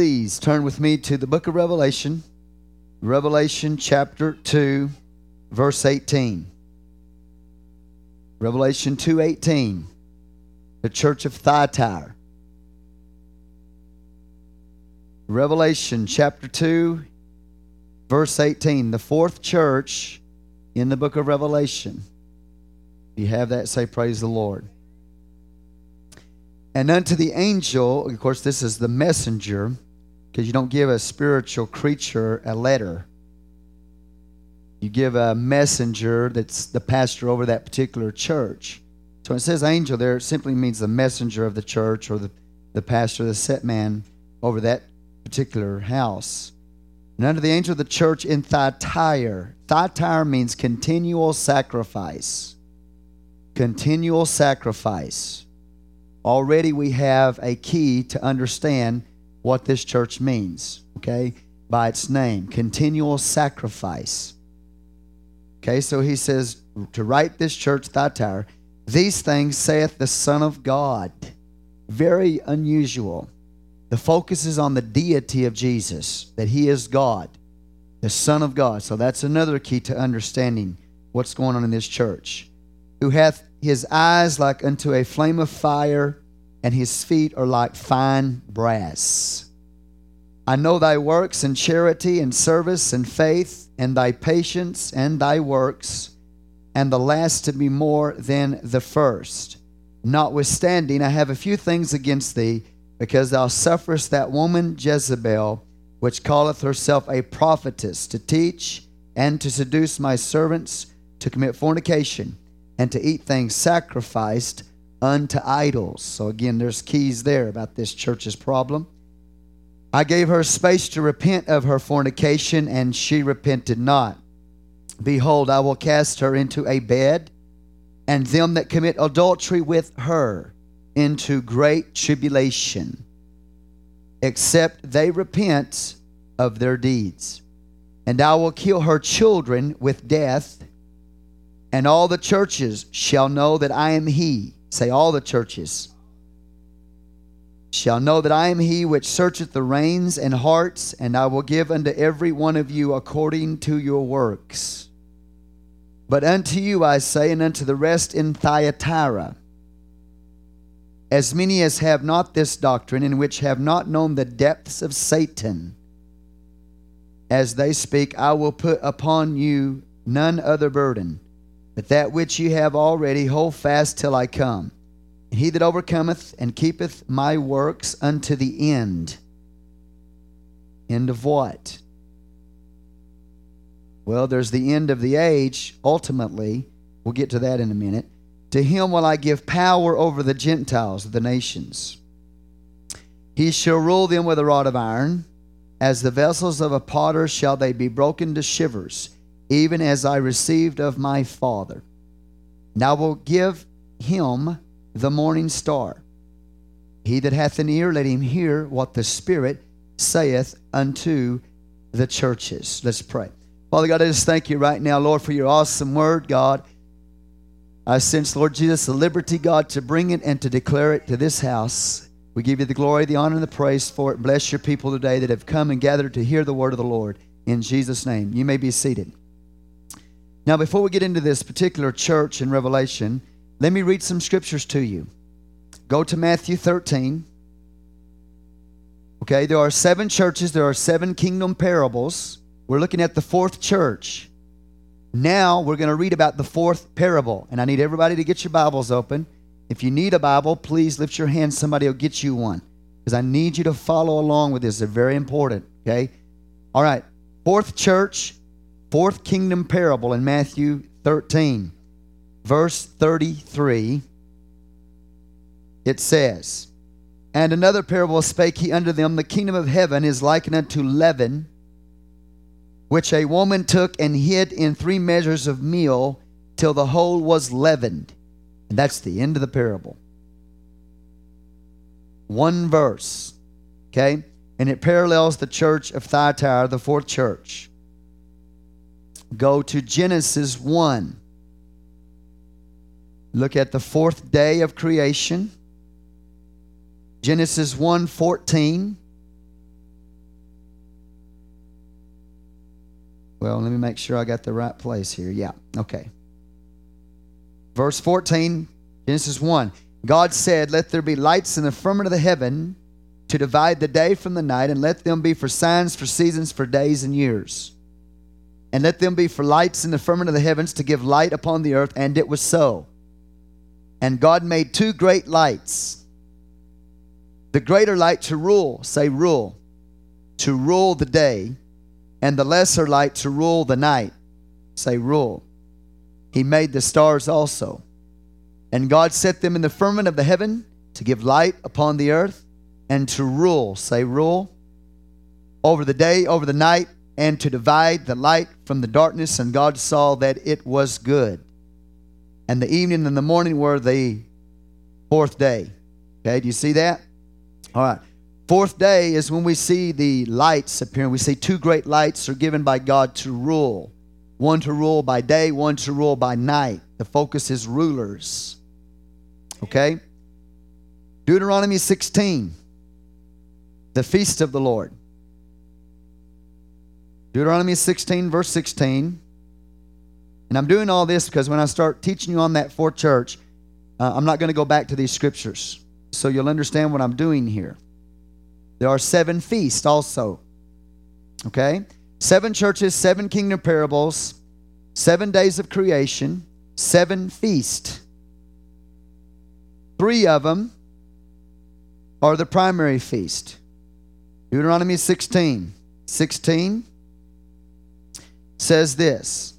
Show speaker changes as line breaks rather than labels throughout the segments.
Please turn with me to the book of Revelation, Revelation chapter 2, verse 18. Revelation 2:18. The church of Thyatira. Revelation chapter 2, verse 18. The fourth church in the book of Revelation. If you have that, say praise the Lord. And unto the angel, of course, this is the messenger, because you don't give a spiritual creature a letter. You give a messenger that's the pastor over that particular church. So it says angel there, it simply means the messenger of the church or the, the pastor, the set man over that particular house. And under the angel of the church in Thyatira. Thyatira means continual sacrifice. Continual sacrifice. Already we have a key to understand what this church means, okay? By its name, continual sacrifice. Okay, so he says to write this church, Thyatira, these things saith the Son of God. Very unusual. The focus is on the deity of Jesus, that he is God, the Son of God. So that's another key to understanding what's going on in this church. Who hath his eyes like unto a flame of fire, and his feet are like fine brass. I know thy works and charity and service and faith and thy patience and thy works, and the last to be more than the first. Notwithstanding, I have a few things against thee, because thou sufferest that woman Jezebel, which calleth herself a prophetess, to teach and to seduce my servants to commit fornication and to eat things sacrificed unto idols. So, again, there's keys there about this church's problem. I gave her space to repent of her fornication, and she repented not. Behold, I will cast her into a bed, and them that commit adultery with her into great tribulation, except they repent of their deeds. And I will kill her children with death, and all the churches shall know that I am He. Say, all the churches shall know that I am he which searcheth the reins and hearts, and I will give unto every one of you according to your works. But unto you I say, and unto the rest in Thyatira, as many as have not this doctrine, and which have not known the depths of Satan, as they speak, I will put upon you none other burden, but that which you have already, hold fast till I come. He that overcometh and keepeth my works unto the end. End of what? Well, there's the end of the age, ultimately. We'll get to that in a minute. To him will I give power over the Gentiles, the nations. He shall rule them with a rod of iron. As the vessels of a potter shall they be broken to shivers, even as I received of my Father. Now will give him the morning star. He that hath an ear, let him hear what the Spirit saith unto the churches. Let's pray. Father God, I just thank you right now, Lord, for your awesome word, God. I sense, Lord Jesus, the liberty, God, to bring it and to declare it to this house. We give you the glory, the honor, and the praise for it. Bless your people today that have come and gathered to hear the word of the Lord. In Jesus' name, you may be seated. Now, before we get into this particular church in Revelation, let me read some scriptures to you. Go to Matthew 13. Okay, there are seven churches, there are seven kingdom parables. We're looking at the fourth church. Now we're going to read about the fourth parable. And I need everybody to get your Bibles open. If you need a Bible, please lift your hand. Somebody will get you one. Because I need you to follow along with this. They're very important. Okay? All right. Fourth church, fourth kingdom parable in Matthew 13 verse 33, it says, And another parable spake he unto them, The kingdom of heaven is likened unto leaven, which a woman took and hid in three measures of meal till the whole was leavened. And that's the end of the parable. One verse, okay? And it parallels the church of Thyatira, the fourth church. Go to Genesis 1. Look at the fourth day of creation. Genesis 1 14. Well, let me make sure I got the right place here. Yeah, okay. Verse 14, Genesis 1. God said, Let there be lights in the firmament of the heaven to divide the day from the night, and let them be for signs, for seasons, for days and years. And let them be for lights in the firmament of the heavens to give light upon the earth. And it was so. And God made two great lights. The greater light to rule, say rule, to rule the day, and the lesser light to rule the night, say rule. He made the stars also. And God set them in the firmament of the heaven to give light upon the earth and to rule, say rule, over the day, over the night, and to divide the light from the darkness. And God saw that it was good. And the evening and the morning were the fourth day. Okay, do you see that? All right. Fourth day is when we see the lights appearing. We see two great lights are given by God to rule one to rule by day, one to rule by night. The focus is rulers. Okay? Deuteronomy 16, the feast of the Lord. Deuteronomy 16, verse 16. And I'm doing all this because when I start teaching you on that for church, uh, I'm not going to go back to these scriptures. So you'll understand what I'm doing here. There are seven feasts also. Okay? Seven churches, seven kingdom parables, seven days of creation, seven feasts. Three of them are the primary feast. Deuteronomy 16. 16 says this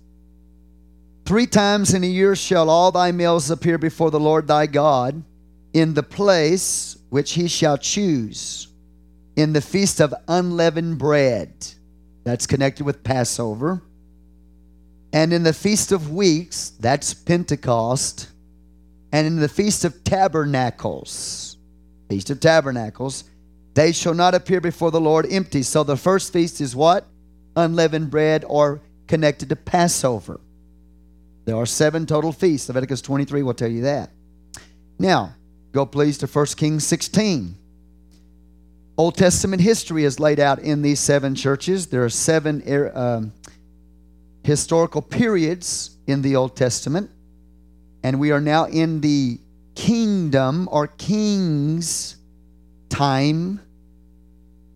Three times in a year shall all thy males appear before the Lord thy God in the place which he shall choose, in the feast of unleavened bread. That's connected with Passover. And in the Feast of Weeks, that's Pentecost. And in the Feast of Tabernacles, Feast of Tabernacles, they shall not appear before the Lord empty. So the first feast is what? Unleavened bread or connected to Passover. There are seven total feasts. Leviticus 23 will tell you that. Now, go please to 1 Kings 16. Old Testament history is laid out in these seven churches. There are seven er, um, historical periods in the Old Testament, and we are now in the kingdom or king's time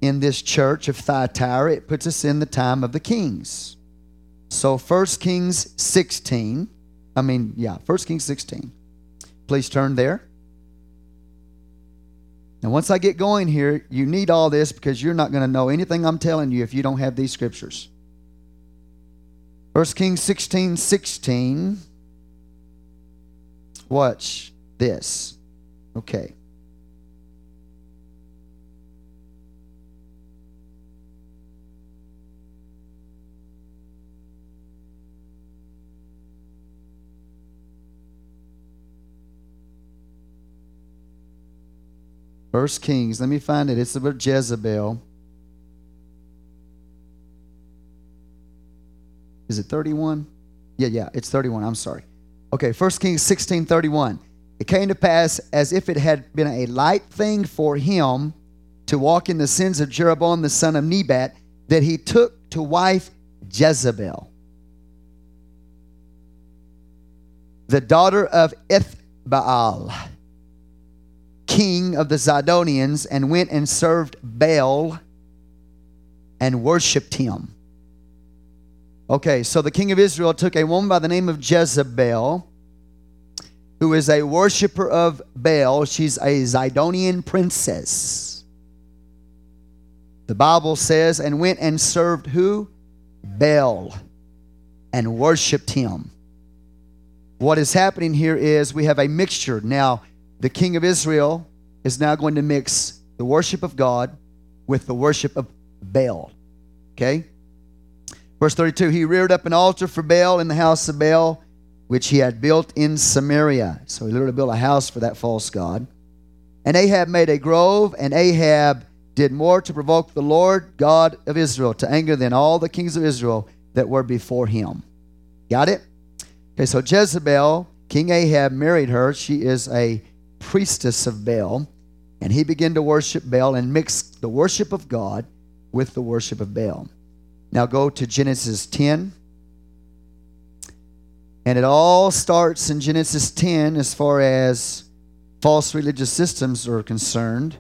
in this church of Thyatira. It puts us in the time of the kings. So 1 Kings 16, I mean, yeah, 1 Kings 16. Please turn there. And once I get going here, you need all this because you're not going to know anything I'm telling you if you don't have these scriptures. 1 Kings 16 16. Watch this. Okay. First Kings, let me find it. It's about Jezebel. Is it 31? Yeah, yeah, it's 31. I'm sorry. Okay, 1 Kings 16 31. It came to pass as if it had been a light thing for him to walk in the sins of Jeroboam the son of Nebat, that he took to wife Jezebel, the daughter of Ethbaal, king of the Zidonians, and went and served Baal and worshiped him. Okay, so the king of Israel took a woman by the name of Jezebel, who is a worshiper of Baal. She's a Zidonian princess. The Bible says, and went and served who? Baal, and worshiped him. What is happening here is we have a mixture. Now, the king of Israel is now going to mix the worship of God with the worship of Baal. Okay? Verse 32 He reared up an altar for Baal in the house of Baal, which he had built in Samaria. So he literally built a house for that false god. And Ahab made a grove, and Ahab did more to provoke the Lord God of Israel to anger than all the kings of Israel that were before him. Got it? Okay, so Jezebel, King Ahab married her. She is a priestess of Baal. And he began to worship Baal and mix the worship of God with the worship of Baal. Now go to Genesis 10. And it all starts in Genesis 10 as far as false religious systems are concerned.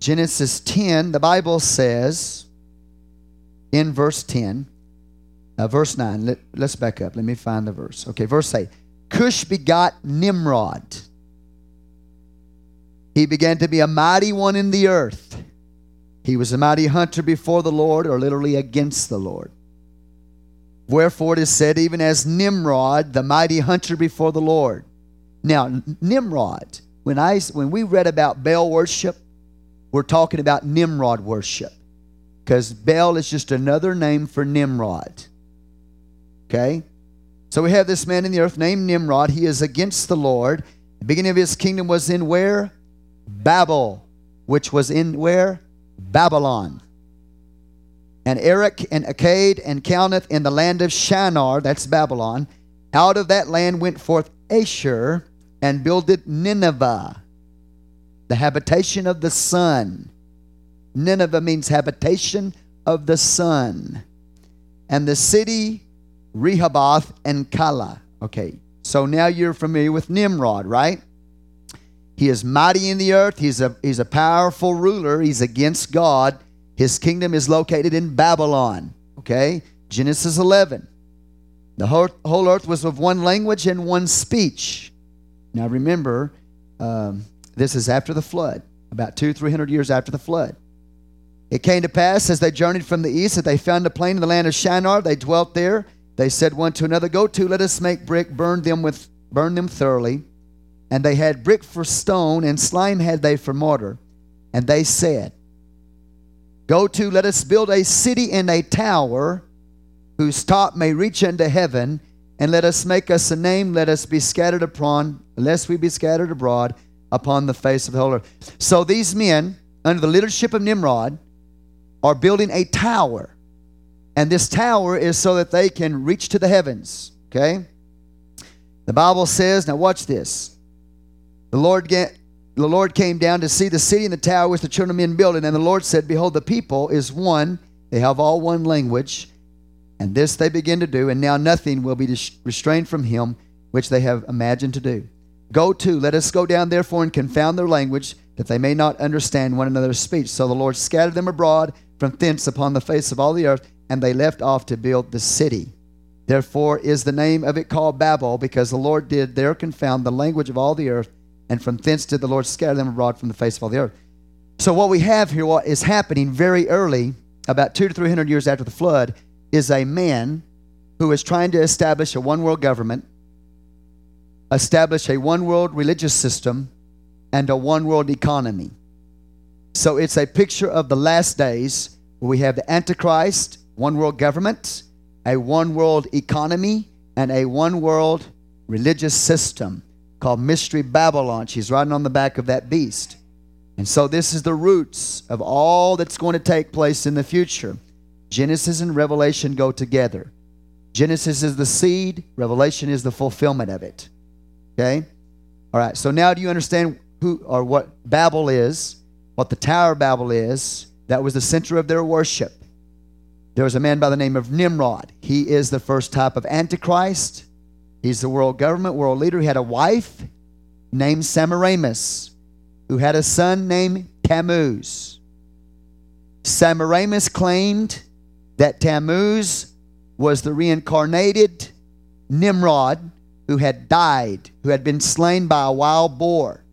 Genesis 10, the Bible says in verse 10, uh, verse 9, let, let's back up. Let me find the verse. Okay, verse 8. Cush begot Nimrod. He began to be a mighty one in the earth. He was a mighty hunter before the Lord, or literally against the Lord. Wherefore it is said, even as Nimrod, the mighty hunter before the Lord. Now, Nimrod, when I when we read about Baal worship, we're talking about Nimrod worship. Because Baal is just another name for Nimrod. Okay? So we have this man in the earth named Nimrod. He is against the Lord. The beginning of his kingdom was in where? Babel, which was in where? Babylon. And Erech and Akkad and Calneh in the land of Shinar, that's Babylon. Out of that land went forth Asshur and builded Nineveh, the habitation of the sun. Nineveh means habitation of the sun. And the city Rehoboth and Calah. Okay, so now you're familiar with Nimrod, right? He is mighty in the earth. He's a, he's a powerful ruler. He's against God. His kingdom is located in Babylon. Okay? Genesis 11. The whole, whole earth was of one language and one speech. Now remember, um, this is after the flood, about two, three hundred years after the flood. It came to pass as they journeyed from the east that they found a plain in the land of Shinar. They dwelt there. They said one to another, Go to, let us make brick, burn them with burn them thoroughly. And they had brick for stone, and slime had they for mortar. And they said, Go to, let us build a city and a tower whose top may reach unto heaven, and let us make us a name, let us be scattered upon, lest we be scattered abroad upon the face of the whole earth. So these men, under the leadership of Nimrod, are building a tower. And this tower is so that they can reach to the heavens. Okay? The Bible says, now watch this. The Lord, get, the Lord came down to see the city and the tower which the children of men building. And the Lord said, Behold, the people is one. They have all one language. And this they begin to do. And now nothing will be restrained from him which they have imagined to do. Go to, let us go down therefore and confound their language, that they may not understand one another's speech. So the Lord scattered them abroad from thence upon the face of all the earth, and they left off to build the city. Therefore is the name of it called Babel, because the Lord did there confound the language of all the earth and from thence did the Lord scatter them abroad from the face of all the earth. So what we have here, what is happening very early, about two to three hundred years after the flood, is a man who is trying to establish a one world government, establish a one world religious system, and a one world economy. So it's a picture of the last days where we have the Antichrist, one world government, a one world economy, and a one world religious system called Mystery Babylon. She's riding on the back of that beast. And so this is the roots of all that's going to take place in the future. Genesis and Revelation go together. Genesis is the seed, Revelation is the fulfillment of it. Okay? All right, so now do you understand who or what Babel is, what the Tower of Babel is? That was the center of their worship. There was a man by the name of Nimrod. He is the first type of Antichrist. He's the world government, world leader. He had a wife named Semiramis, who had a son named Tammuz. Semiramis claimed that Tammuz was the reincarnated Nimrod who had died, who had been slain by a wild boar.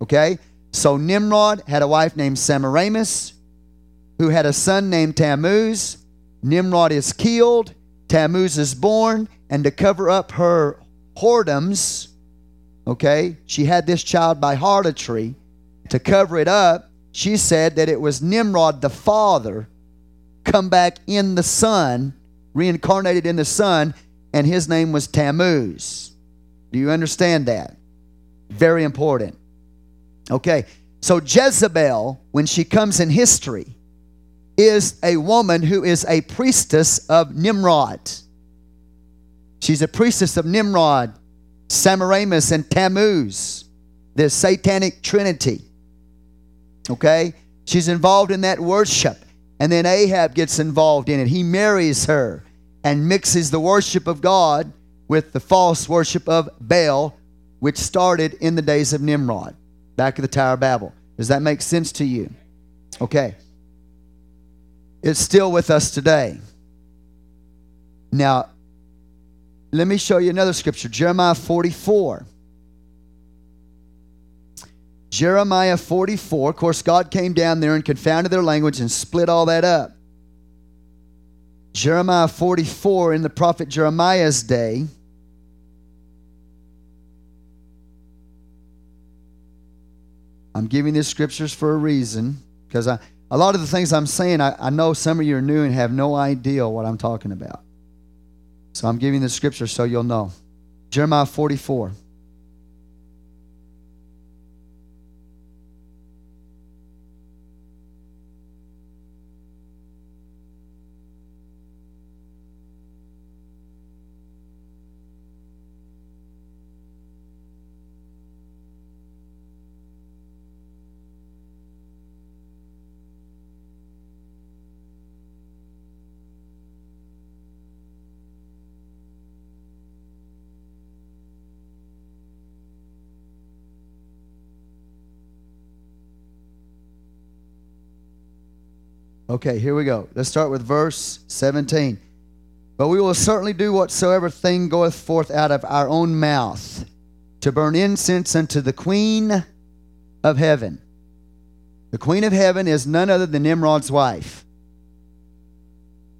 Okay? So Nimrod had a wife named Semiramis, who had a son named Tammuz. Nimrod is killed, Tammuz is born, and to cover up her whoredoms, okay, she had this child by harlotry. To cover it up, she said that it was Nimrod the father come back in the son, reincarnated in the son, and his name was Tammuz. Do you understand that? Very important. Okay, so Jezebel, when she comes in history, is a woman who is a priestess of Nimrod. She's a priestess of Nimrod, Semiramis, and Tammuz, the satanic trinity. Okay? She's involved in that worship. And then Ahab gets involved in it. He marries her and mixes the worship of God with the false worship of Baal, which started in the days of Nimrod, back at the Tower of Babel. Does that make sense to you? Okay. It's still with us today. Now, let me show you another scripture Jeremiah 44. Jeremiah 44. Of course, God came down there and confounded their language and split all that up. Jeremiah 44 in the prophet Jeremiah's day. I'm giving these scriptures for a reason because I, a lot of the things I'm saying, I, I know some of you are new and have no idea what I'm talking about. So I'm giving the scripture so you'll know. Jeremiah 44. Okay, here we go. Let's start with verse 17. But we will certainly do whatsoever thing goeth forth out of our own mouth to burn incense unto the Queen of heaven. The Queen of heaven is none other than Nimrod's wife.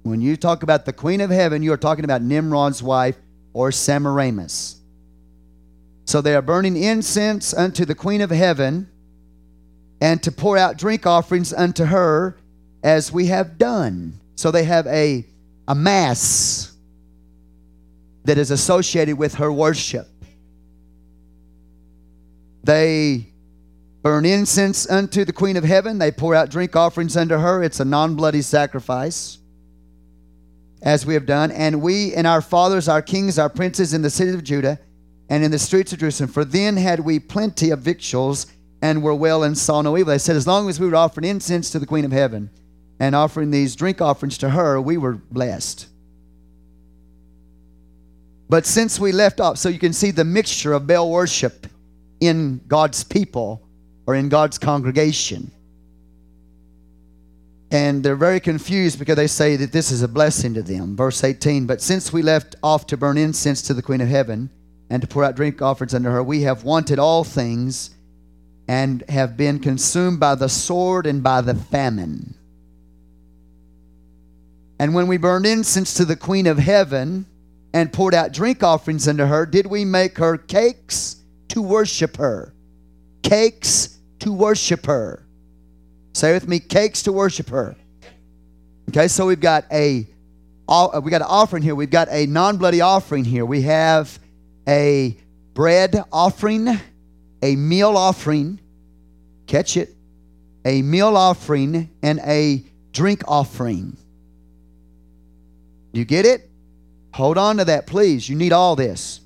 When you talk about the Queen of heaven, you are talking about Nimrod's wife or Semiramis. So they are burning incense unto the Queen of heaven and to pour out drink offerings unto her as we have done. So they have a, a mass that is associated with her worship. They burn incense unto the Queen of Heaven. They pour out drink offerings unto her. It's a non bloody sacrifice, as we have done. And we and our fathers, our kings, our princes in the cities of Judah and in the streets of Jerusalem, for then had we plenty of victuals and were well and saw no evil. They said, as long as we were offering incense to the Queen of Heaven, and offering these drink offerings to her, we were blessed. But since we left off, so you can see the mixture of Baal worship in God's people or in God's congregation. And they're very confused because they say that this is a blessing to them. Verse 18 But since we left off to burn incense to the Queen of Heaven and to pour out drink offerings unto her, we have wanted all things and have been consumed by the sword and by the famine. And when we burned incense to the Queen of Heaven and poured out drink offerings unto her, did we make her cakes to worship her? Cakes to worship her. Say with me, cakes to worship her. Okay, so we've got a uh, we got an offering here. We've got a non-bloody offering here. We have a bread offering, a meal offering. Catch it. A meal offering and a drink offering. You get it? Hold on to that, please. You need all this.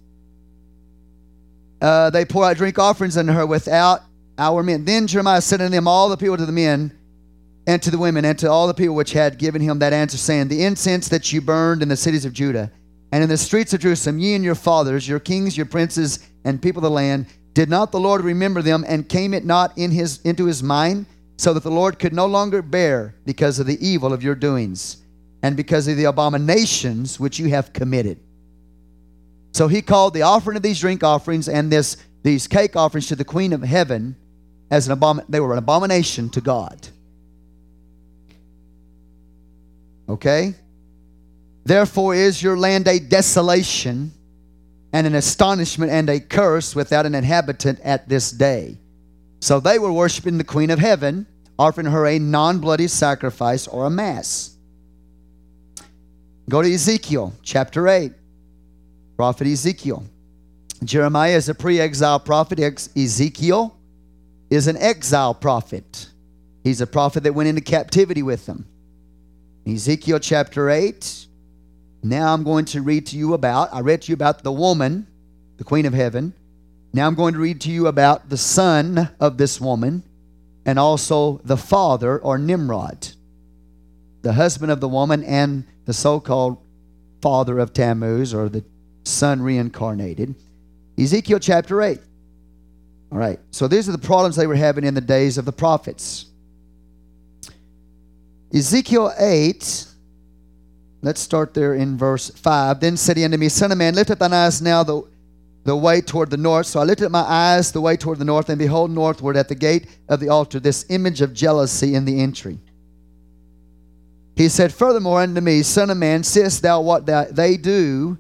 Uh, they pour out drink offerings unto her without our men. Then Jeremiah said unto them, All the people to the men and to the women and to all the people which had given him that answer, saying, The incense that you burned in the cities of Judah and in the streets of Jerusalem, ye and your fathers, your kings, your princes, and people of the land, did not the Lord remember them, and came it not in his into his mind, so that the Lord could no longer bear because of the evil of your doings? And because of the abominations which you have committed. So he called the offering of these drink offerings and this these cake offerings to the queen of heaven as an abomin they were an abomination to God. Okay? Therefore is your land a desolation and an astonishment and a curse without an inhabitant at this day. So they were worshiping the queen of heaven, offering her a non-bloody sacrifice or a mass. Go to Ezekiel chapter 8. Prophet Ezekiel. Jeremiah is a pre exile prophet. Ezekiel is an exile prophet. He's a prophet that went into captivity with them. Ezekiel chapter 8. Now I'm going to read to you about, I read to you about the woman, the queen of heaven. Now I'm going to read to you about the son of this woman and also the father or Nimrod. the husband of the woman and the so called father of Tammuz or the son reincarnated. Ezekiel chapter 8. All right, so these are the problems they were having in the days of the prophets. Ezekiel 8, let's start there in verse 5. Then said he unto me, Son of man, lift up thine eyes now the, the way toward the north. So I lifted up my eyes the way toward the north, and behold, northward at the gate of the altar, this image of jealousy in the entry. He said, Furthermore unto me, Son of man, seest thou what they do,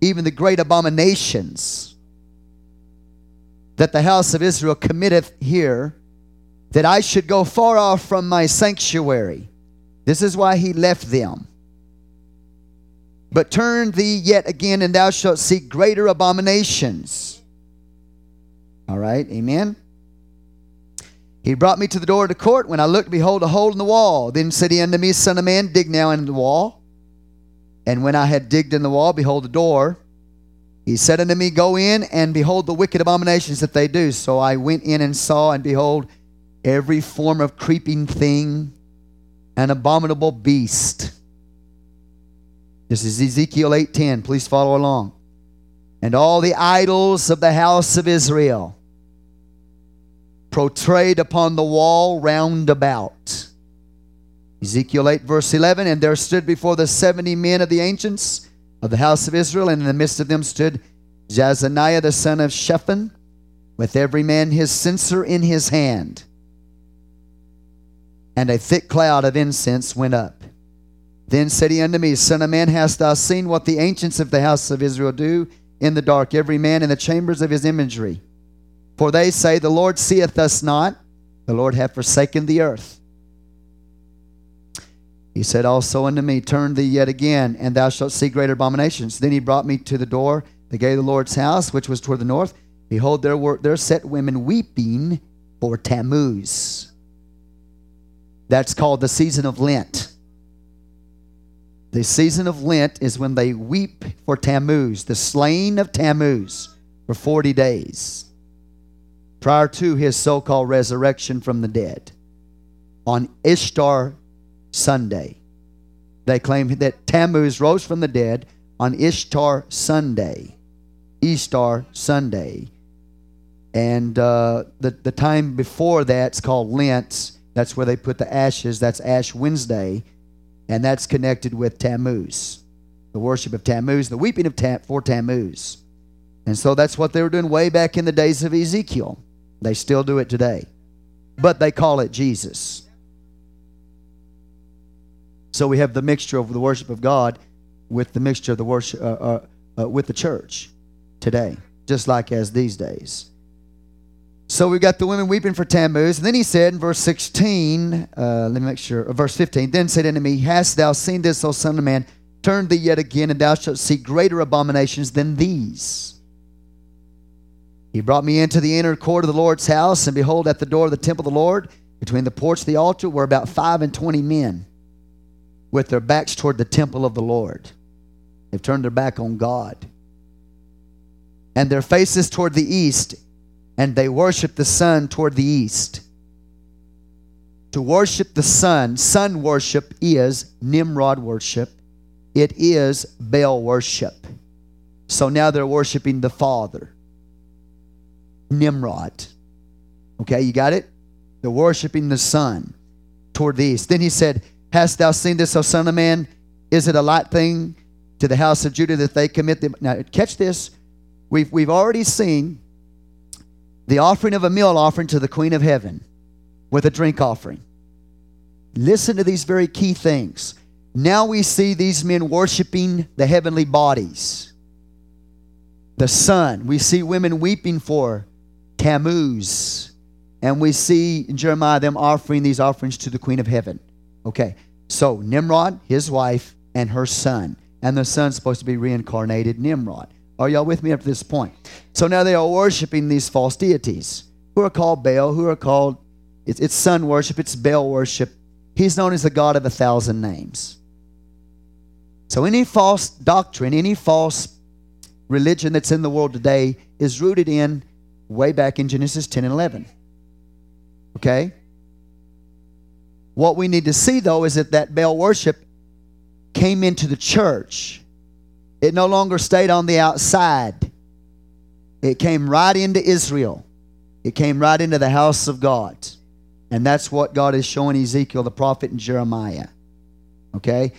even the great abominations that the house of Israel committeth here, that I should go far off from my sanctuary. This is why he left them. But turn thee yet again, and thou shalt see greater abominations. All right, amen. He brought me to the door of the court. When I looked, behold, a hole in the wall. Then said he unto me, Son of man, dig now in the wall. And when I had digged in the wall, behold, the door. He said unto me, Go in and behold the wicked abominations that they do. So I went in and saw, and behold, every form of creeping thing, an abominable beast. This is Ezekiel 8:10. Please follow along. And all the idols of the house of Israel portrayed upon the wall round about. Ezekiel 8, verse 11. And there stood before the 70 men of the ancients of the house of Israel, and in the midst of them stood Jaazaniah the son of Shaphan, with every man his censer in his hand. And a thick cloud of incense went up. Then said he unto me, Son of man, hast thou seen what the ancients of the house of Israel do in the dark, every man in the chambers of his imagery? For they say, The Lord seeth us not, the Lord hath forsaken the earth. He said also unto me, Turn thee yet again, and thou shalt see greater abominations. Then he brought me to the door, the gate of the Lord's house, which was toward the north. Behold, there were there sat women weeping for Tammuz. That's called the season of Lent. The season of Lent is when they weep for Tammuz, the slaying of Tammuz, for 40 days prior to his so called resurrection from the dead on Ishtar Sunday. They claim that Tammuz rose from the dead on Ishtar Sunday. Ishtar Sunday. And uh, the, the time before that's called Lent. That's where they put the ashes. That's Ash Wednesday. And that's connected with Tammuz, the worship of Tammuz, the weeping of Tam, for Tammuz. And so that's what they were doing way back in the days of Ezekiel. They still do it today. But they call it Jesus. So we have the mixture of the worship of God with the mixture of the worship uh, uh, uh, with the church today, just like as these days. So we got the women weeping for Tammuz. And then he said in verse 16, uh, let me make sure, uh, verse 15, then said unto me, Hast thou seen this, O son of man? Turn thee yet again, and thou shalt see greater abominations than these. He brought me into the inner court of the Lord's house, and behold, at the door of the temple of the Lord, between the porch and the altar, were about five and twenty men with their backs toward the temple of the Lord. They've turned their back on God. And their faces toward the east, and they worship the sun toward the east. To worship the sun, sun worship is Nimrod worship, it is Baal worship. So now they're worshiping the Father, Nimrod. Okay, you got it? They're worshiping the sun toward the east. Then he said, Hast thou seen this, O Son of Man? Is it a light thing to the house of Judah that they commit them? Now, catch this. We've, we've already seen the offering of a meal offering to the Queen of Heaven with a drink offering. Listen to these very key things. Now we see these men worshiping the heavenly bodies. The sun. We see women weeping for Tammuz. And we see in Jeremiah them offering these offerings to the Queen of Heaven. Okay, so Nimrod, his wife, and her son. And the son's supposed to be reincarnated Nimrod. Are y'all with me up to this point? So now they are worshiping these false deities who are called Baal, who are called, it's, it's sun worship, it's Baal worship. He's known as the God of a thousand names. So any false doctrine, any false religion that's in the world today is rooted in way back in Genesis 10 and 11. Okay? What we need to see, though, is that that Baal worship came into the church. It no longer stayed on the outside, it came right into Israel, it came right into the house of God. And that's what God is showing Ezekiel, the prophet, and Jeremiah. Okay?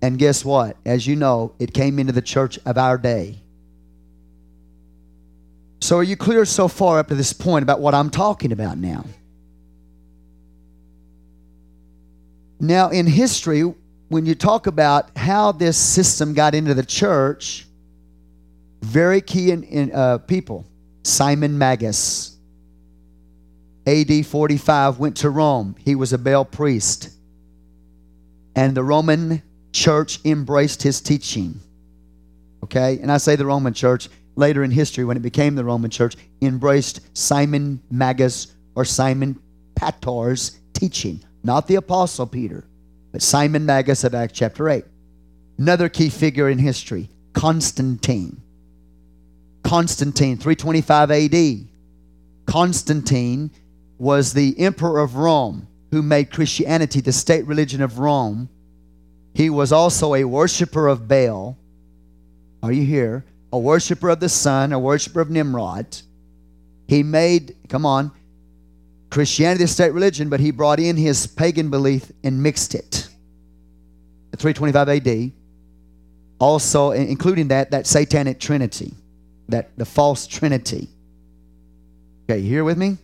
And guess what? As you know, it came into the church of our day. So, are you clear so far up to this point about what I'm talking about now? Now, in history, when you talk about how this system got into the church, very key in, in uh, people, Simon Magus, AD 45, went to Rome. He was a Baal priest. And the Roman church embraced his teaching. Okay? And I say the Roman church, later in history, when it became the Roman church, embraced Simon Magus or Simon Pator's teaching. Not the Apostle Peter, but Simon Magus of Acts chapter 8. Another key figure in history, Constantine. Constantine, 325 AD. Constantine was the emperor of Rome who made Christianity the state religion of Rome. He was also a worshiper of Baal. Are you here? A worshiper of the sun, a worshiper of Nimrod. He made, come on, Christianity the state religion, but he brought in his pagan belief and mixed it. At 325 AD, also including that that satanic trinity, that the false trinity. Okay, you here with me?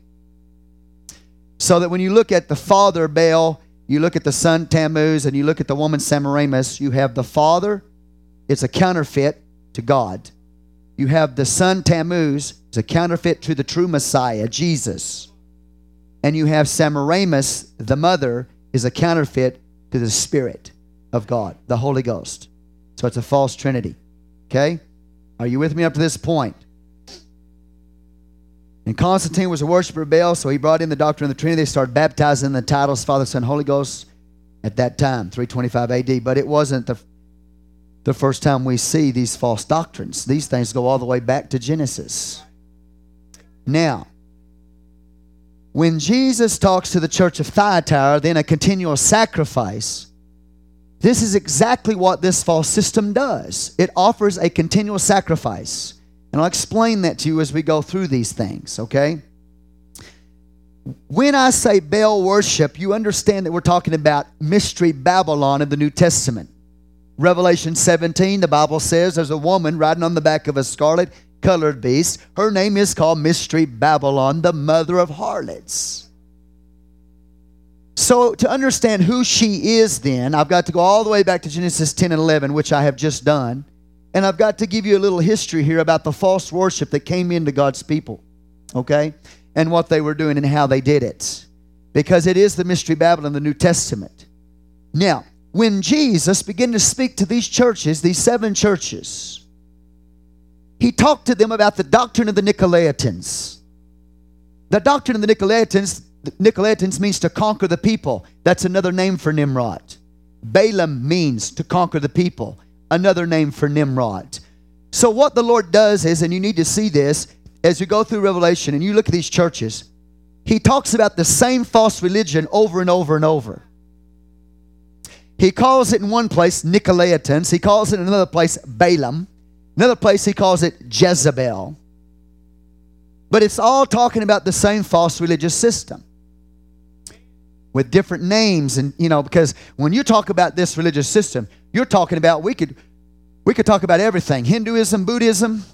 So that when you look at the father Baal, you look at the son Tammuz, and you look at the woman Semiramis, you have the father, it's a counterfeit to God. You have the son Tammuz, it's a counterfeit to the true Messiah, Jesus and you have Semiramis, the mother, is a counterfeit to the Spirit of God, the Holy Ghost. So it's a false trinity. Okay? Are you with me up to this point? And Constantine was a worshiper of Baal, so he brought in the doctrine of the Trinity. They started baptizing the titles Father, Son, Holy Ghost at that time, 325 AD. But it wasn't the, the first time we see these false doctrines. These things go all the way back to Genesis. Now, when Jesus talks to the church of Thyatira, then a continual sacrifice, this is exactly what this false system does. It offers a continual sacrifice. And I'll explain that to you as we go through these things, okay? When I say Baal worship, you understand that we're talking about mystery Babylon in the New Testament. Revelation 17, the Bible says there's a woman riding on the back of a scarlet colored beast. Her name is called Mystery Babylon, the mother of harlots. So, to understand who she is, then, I've got to go all the way back to Genesis 10 and 11, which I have just done. And I've got to give you a little history here about the false worship that came into God's people, okay? And what they were doing and how they did it. Because it is the Mystery Babylon, the New Testament. Now, when Jesus began to speak to these churches, these seven churches, he talked to them about the doctrine of the Nicolaitans. The doctrine of the Nicolaitans, Nicolaitans means to conquer the people. That's another name for Nimrod. Balaam means to conquer the people, another name for Nimrod. So, what the Lord does is, and you need to see this as you go through Revelation and you look at these churches, He talks about the same false religion over and over and over. He calls it in one place Nicolaitans, he calls it in another place Balaam. Another place he calls it Jezebel. But it's all talking about the same false religious system with different names. And you know because when you talk about this religious system you're talking about we could we could talk about everything. Hinduism buddhism.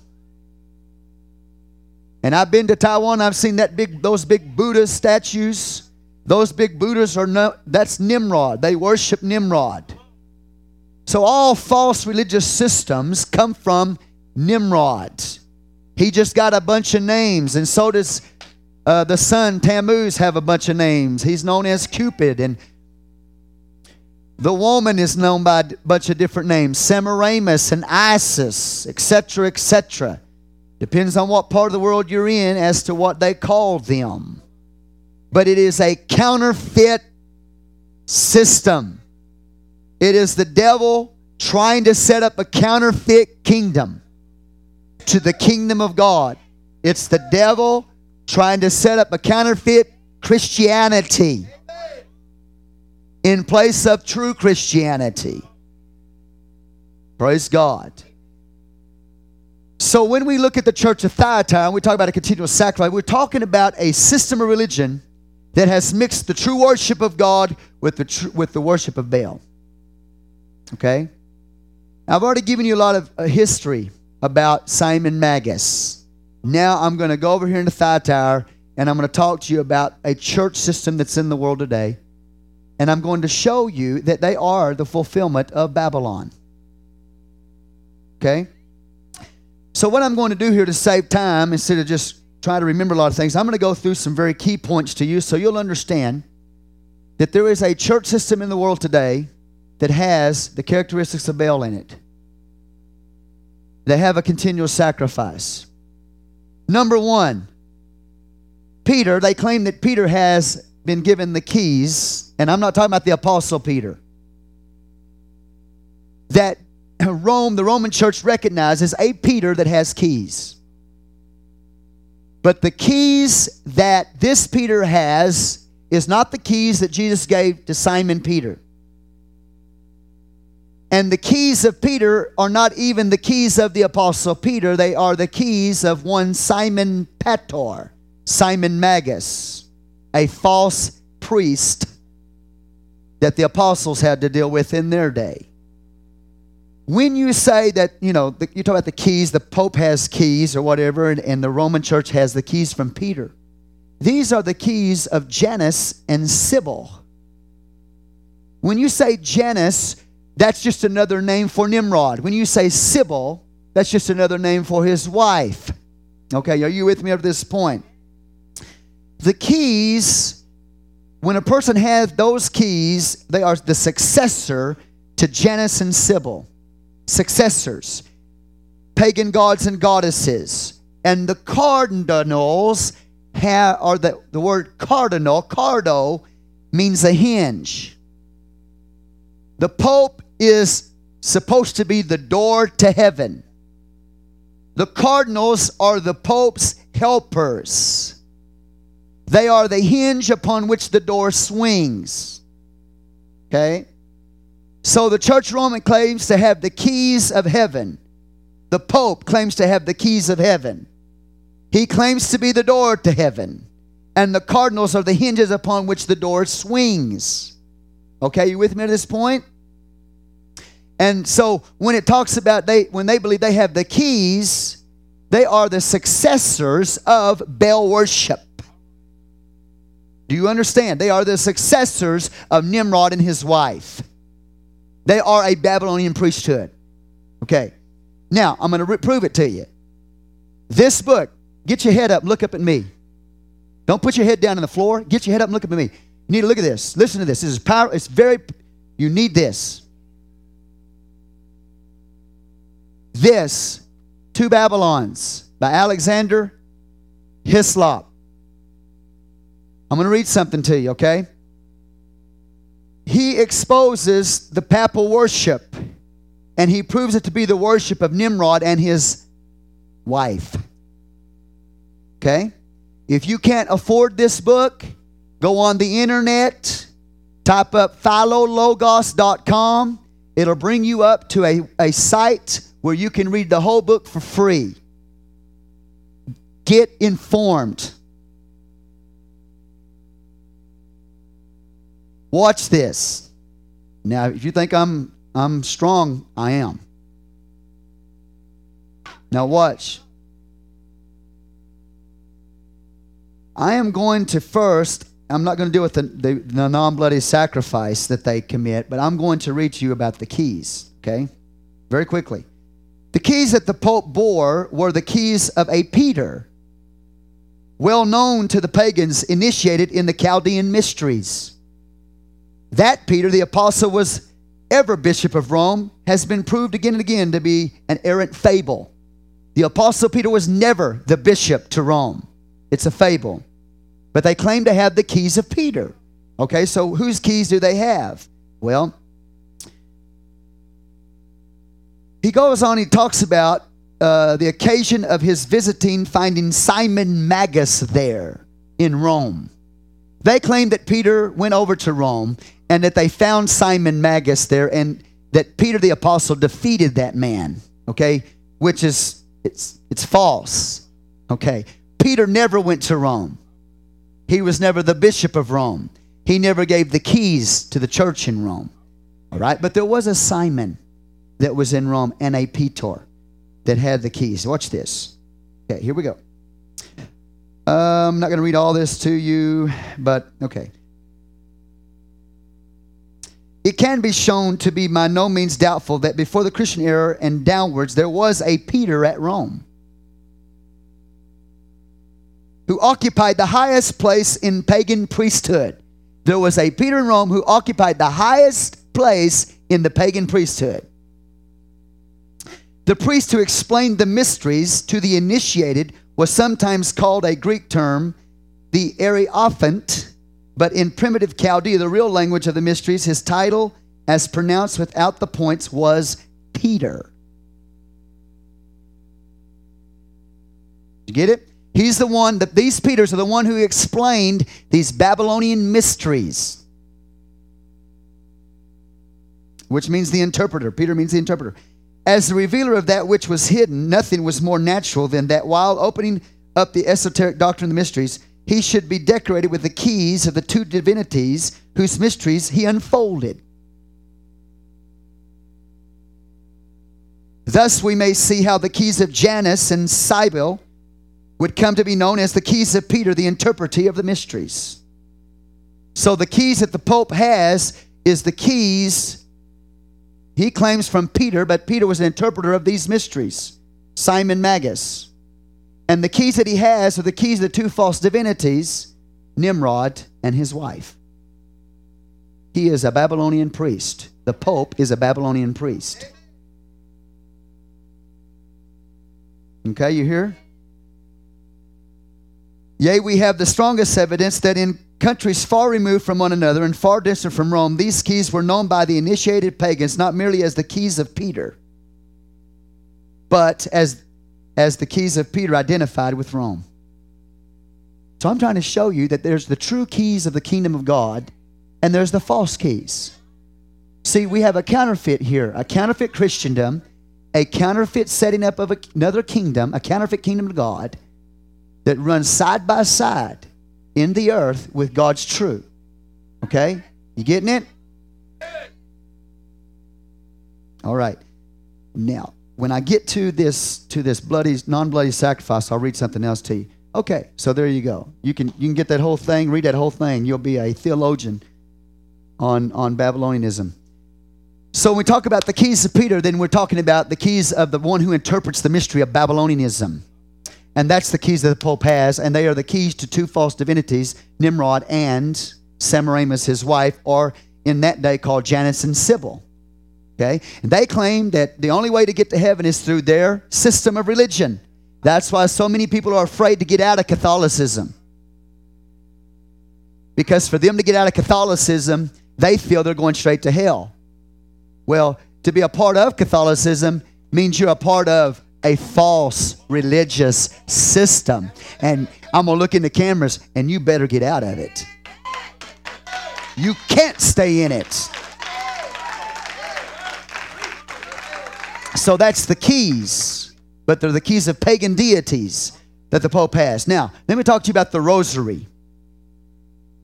And i've been to taiwan. I've seen that big those big buddha statues those big buddhas are no that's nimrod they worship nimrod so all false religious systems come from Nimrod. He just got a bunch of names, and so does uh, the son Tammuz have a bunch of names. He's known as Cupid, and the woman is known by a bunch of different names Semiramis and Isis, etc., etc. Depends on what part of the world you're in as to what they call them. But it is a counterfeit system. It is the devil trying to set up a counterfeit kingdom to the kingdom of God. It's the devil trying to set up a counterfeit Christianity. in place of true Christianity. Praise God. So when we look at the church of Thyatira, and we talk about a continual sacrifice, we're talking about a system of religion that has mixed the true worship of God with the, tr- with the worship of Baal. Okay? I've already given you a lot of uh, history about Simon Magus. Now I'm going to go over here into Thyatira and I'm going to talk to you about a church system that's in the world today. And I'm going to show you that they are the fulfillment of Babylon. Okay? So, what I'm going to do here to save time, instead of just trying to remember a lot of things, I'm going to go through some very key points to you so you'll understand that there is a church system in the world today that has the characteristics of Baal in it. They have a continual sacrifice. Number one, Peter, they claim that Peter has been given the keys, and I'm not talking about the Apostle Peter. That Rome, the Roman church, recognizes a Peter that has keys. But the keys that this Peter has is not the keys that Jesus gave to Simon Peter. And the keys of Peter are not even the keys of the Apostle Peter, they are the keys of one Simon Pator, Simon Magus, a false priest that the apostles had to deal with in their day. When you say that, you know, the, you talk about the keys, the Pope has keys or whatever, and, and the Roman church has the keys from Peter. These are the keys of Janus and Cybele. When you say Janus, that's just another name for Nimrod. When you say Cybele, that's just another name for his wife. Okay, are you with me at this point? The keys, when a person has those keys, they are the successor to Janus and Cybele. Successors, pagan gods and goddesses. And the cardinals have, or the, the word cardinal, cardo, means a hinge. The Pope is supposed to be the door to heaven. The cardinals are the Pope's helpers. They are the hinge upon which the door swings. Okay? So the Church Roman claims to have the keys of heaven. The Pope claims to have the keys of heaven. He claims to be the door to heaven. And the cardinals are the hinges upon which the door swings. Okay, you with me at this point? And so when it talks about they when they believe they have the keys, they are the successors of Baal worship. Do you understand? They are the successors of Nimrod and his wife. They are a Babylonian priesthood. Okay. Now, I'm going to prove it to you. This book, get your head up, look up at me. Don't put your head down on the floor. Get your head up and look up at me. You need to look at this. Listen to this. This is power. It's very, you need this. This, Two Babylons by Alexander Hislop. I'm going to read something to you, okay? He exposes the papal worship and he proves it to be the worship of Nimrod and his wife. Okay? If you can't afford this book, go on the internet, type up philologos.com. It'll bring you up to a, a site where you can read the whole book for free. Get informed. Watch this. Now, if you think I'm I'm strong, I am. Now watch. I am going to first, I'm not going to deal with the, the, the non bloody sacrifice that they commit, but I'm going to read to you about the keys, okay? Very quickly. The keys that the Pope bore were the keys of a Peter, well known to the pagans, initiated in the Chaldean mysteries. That Peter, the apostle, was ever bishop of Rome, has been proved again and again to be an errant fable. The apostle Peter was never the bishop to Rome. It's a fable. But they claim to have the keys of Peter. Okay, so whose keys do they have? Well, he goes on, he talks about uh, the occasion of his visiting, finding Simon Magus there in Rome. They claim that Peter went over to Rome and that they found Simon Magus there and that Peter the apostle defeated that man, okay? Which is it's it's false. Okay. Peter never went to Rome. He was never the bishop of Rome. He never gave the keys to the church in Rome. All right? But there was a Simon that was in Rome and a Peter that had the keys. Watch this. Okay, here we go. I'm not going to read all this to you, but okay. It can be shown to be by no means doubtful that before the Christian era and downwards, there was a Peter at Rome who occupied the highest place in pagan priesthood. There was a Peter in Rome who occupied the highest place in the pagan priesthood. The priest who explained the mysteries to the initiated was sometimes called a Greek term, the Hierophant, but in primitive Chaldee, the real language of the mysteries, his title, as pronounced without the points, was Peter. You get it? He's the one that these Peters are the one who explained these Babylonian mysteries. Which means the interpreter. Peter means the interpreter. As the revealer of that which was hidden, nothing was more natural than that while opening up the esoteric doctrine of the mysteries, he should be decorated with the keys of the two divinities whose mysteries he unfolded. Thus, we may see how the keys of Janus and Cybele would come to be known as the keys of Peter, the interpreter of the mysteries. So, the keys that the Pope has is the keys he claims from Peter, but Peter was an interpreter of these mysteries, Simon Magus. And the keys that he has are the keys of the two false divinities, Nimrod and his wife. He is a Babylonian priest. The Pope is a Babylonian priest. Okay, you hear? Yea, we have the strongest evidence that in countries far removed from one another and far distant from Rome, these keys were known by the initiated pagans not merely as the keys of Peter, but as as the keys of Peter identified with Rome. So I'm trying to show you that there's the true keys of the kingdom of God and there's the false keys. See, we have a counterfeit here, a counterfeit Christendom, a counterfeit setting up of another kingdom, a counterfeit kingdom of God that runs side by side in the earth with God's true. Okay? You getting it? All right. Now, when I get to this to this bloody non-bloody sacrifice, I'll read something else to you. Okay, so there you go. You can you can get that whole thing, read that whole thing. You'll be a theologian on on Babylonianism. So when we talk about the keys of Peter, then we're talking about the keys of the one who interprets the mystery of Babylonianism. And that's the keys that the Pope has, and they are the keys to two false divinities, Nimrod and Semiramis, his wife, or in that day called Janus and Cybele. Okay? And they claim that the only way to get to heaven is through their system of religion. That's why so many people are afraid to get out of Catholicism. Because for them to get out of Catholicism, they feel they're going straight to hell. Well, to be a part of Catholicism means you're a part of a false religious system. And I'm going to look in the cameras, and you better get out of it. You can't stay in it. So that's the keys, but they're the keys of pagan deities that the Pope has. Now, let me talk to you about the rosary.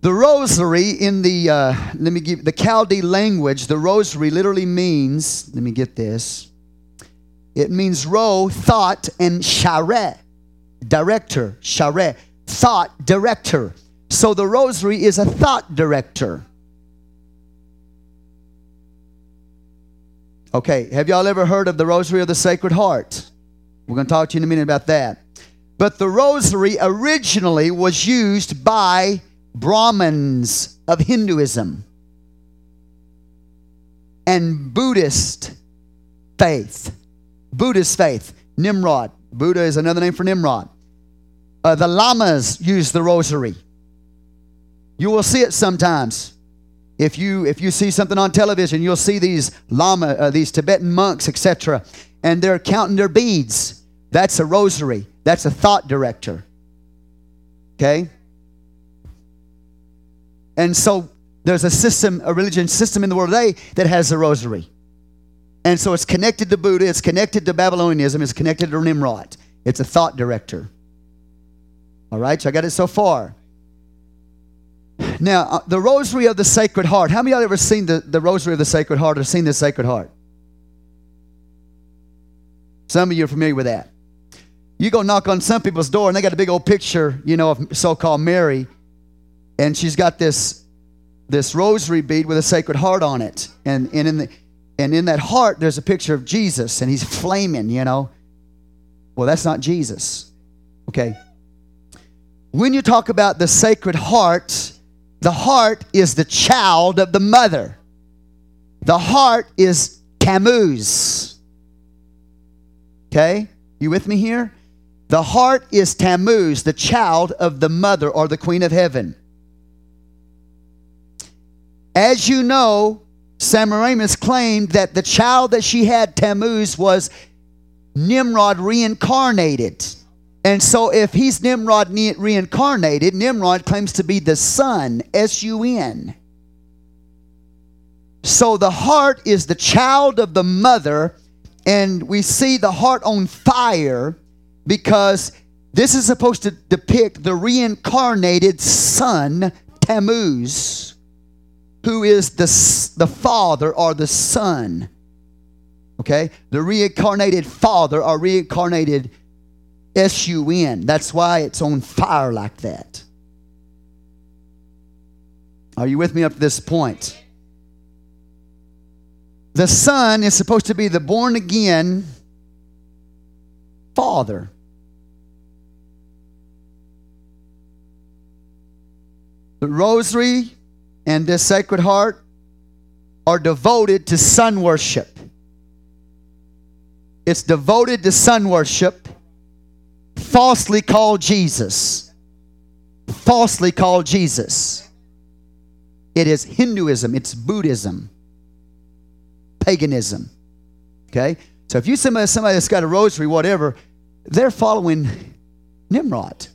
The rosary in the uh, let me give the Chaldee language. The rosary literally means. Let me get this. It means ro, thought, and share, director. Share, thought director. So the rosary is a thought director. Okay, have y'all ever heard of the Rosary of the Sacred Heart? We're going to talk to you in a minute about that. But the rosary originally was used by Brahmins of Hinduism and Buddhist faith. Buddhist faith. Nimrod. Buddha is another name for Nimrod. Uh, the Lamas use the rosary. You will see it sometimes. If you if you see something on television, you'll see these lama, uh, these Tibetan monks, etc., and they're counting their beads. That's a rosary. That's a thought director. Okay. And so there's a system, a religion system in the world today that has a rosary. And so it's connected to Buddha, it's connected to Babylonianism, it's connected to Nimrod. It's a thought director. All right, so I got it so far. Now, uh, the Rosary of the Sacred Heart. How many of y'all ever seen the, the Rosary of the Sacred Heart or seen the Sacred Heart? Some of you are familiar with that. You go knock on some people's door and they got a big old picture, you know, of so-called Mary, and she's got this this rosary bead with a Sacred Heart on it, and and in the and in that heart there's a picture of Jesus, and he's flaming, you know. Well, that's not Jesus. Okay. When you talk about the Sacred Heart, the heart is the child of the mother. The heart is Tammuz. Okay? You with me here? The heart is Tammuz, the child of the mother or the queen of heaven. As you know, Semiramis claimed that the child that she had, Tammuz, was Nimrod reincarnated. And so, if he's Nimrod reincarnated, Nimrod claims to be the sun, S U N. So, the heart is the child of the mother, and we see the heart on fire because this is supposed to depict the reincarnated son, Tammuz, who is the, the father or the son. Okay? The reincarnated father or reincarnated S U N. That's why it's on fire like that. Are you with me up to this point? The son is supposed to be the born again father. The rosary and this sacred heart are devoted to sun worship. It's devoted to sun worship, falsely called Jesus. Falsely called Jesus. It is Hinduism, it's Buddhism, paganism. Okay? So if you somebody, somebody that's got a rosary, whatever, they're following Nimrod.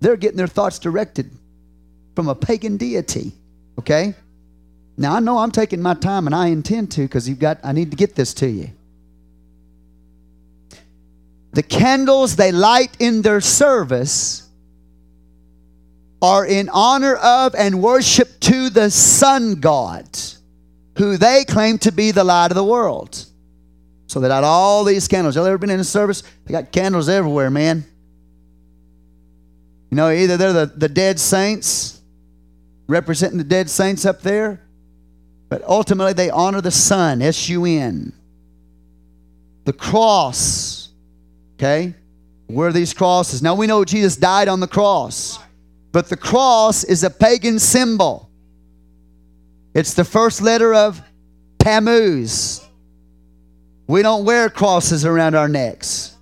They're getting their thoughts directed from a pagan deity. Okay? Now I know I'm taking my time and I intend to because you've got I need to get this to you. The candles they light in their service are in honor of and worship to the sun god, who they claim to be the light of the world. So they got all these candles. Y'all ever been in a service? They got candles everywhere, man. You know, either they're the, the dead saints representing the dead saints up there. But ultimately, they honor the Sun, S U N. The cross, okay? Where are these crosses? Now we know Jesus died on the cross, but the cross is a pagan symbol. It's the first letter of Tammuz. We don't wear crosses around our necks.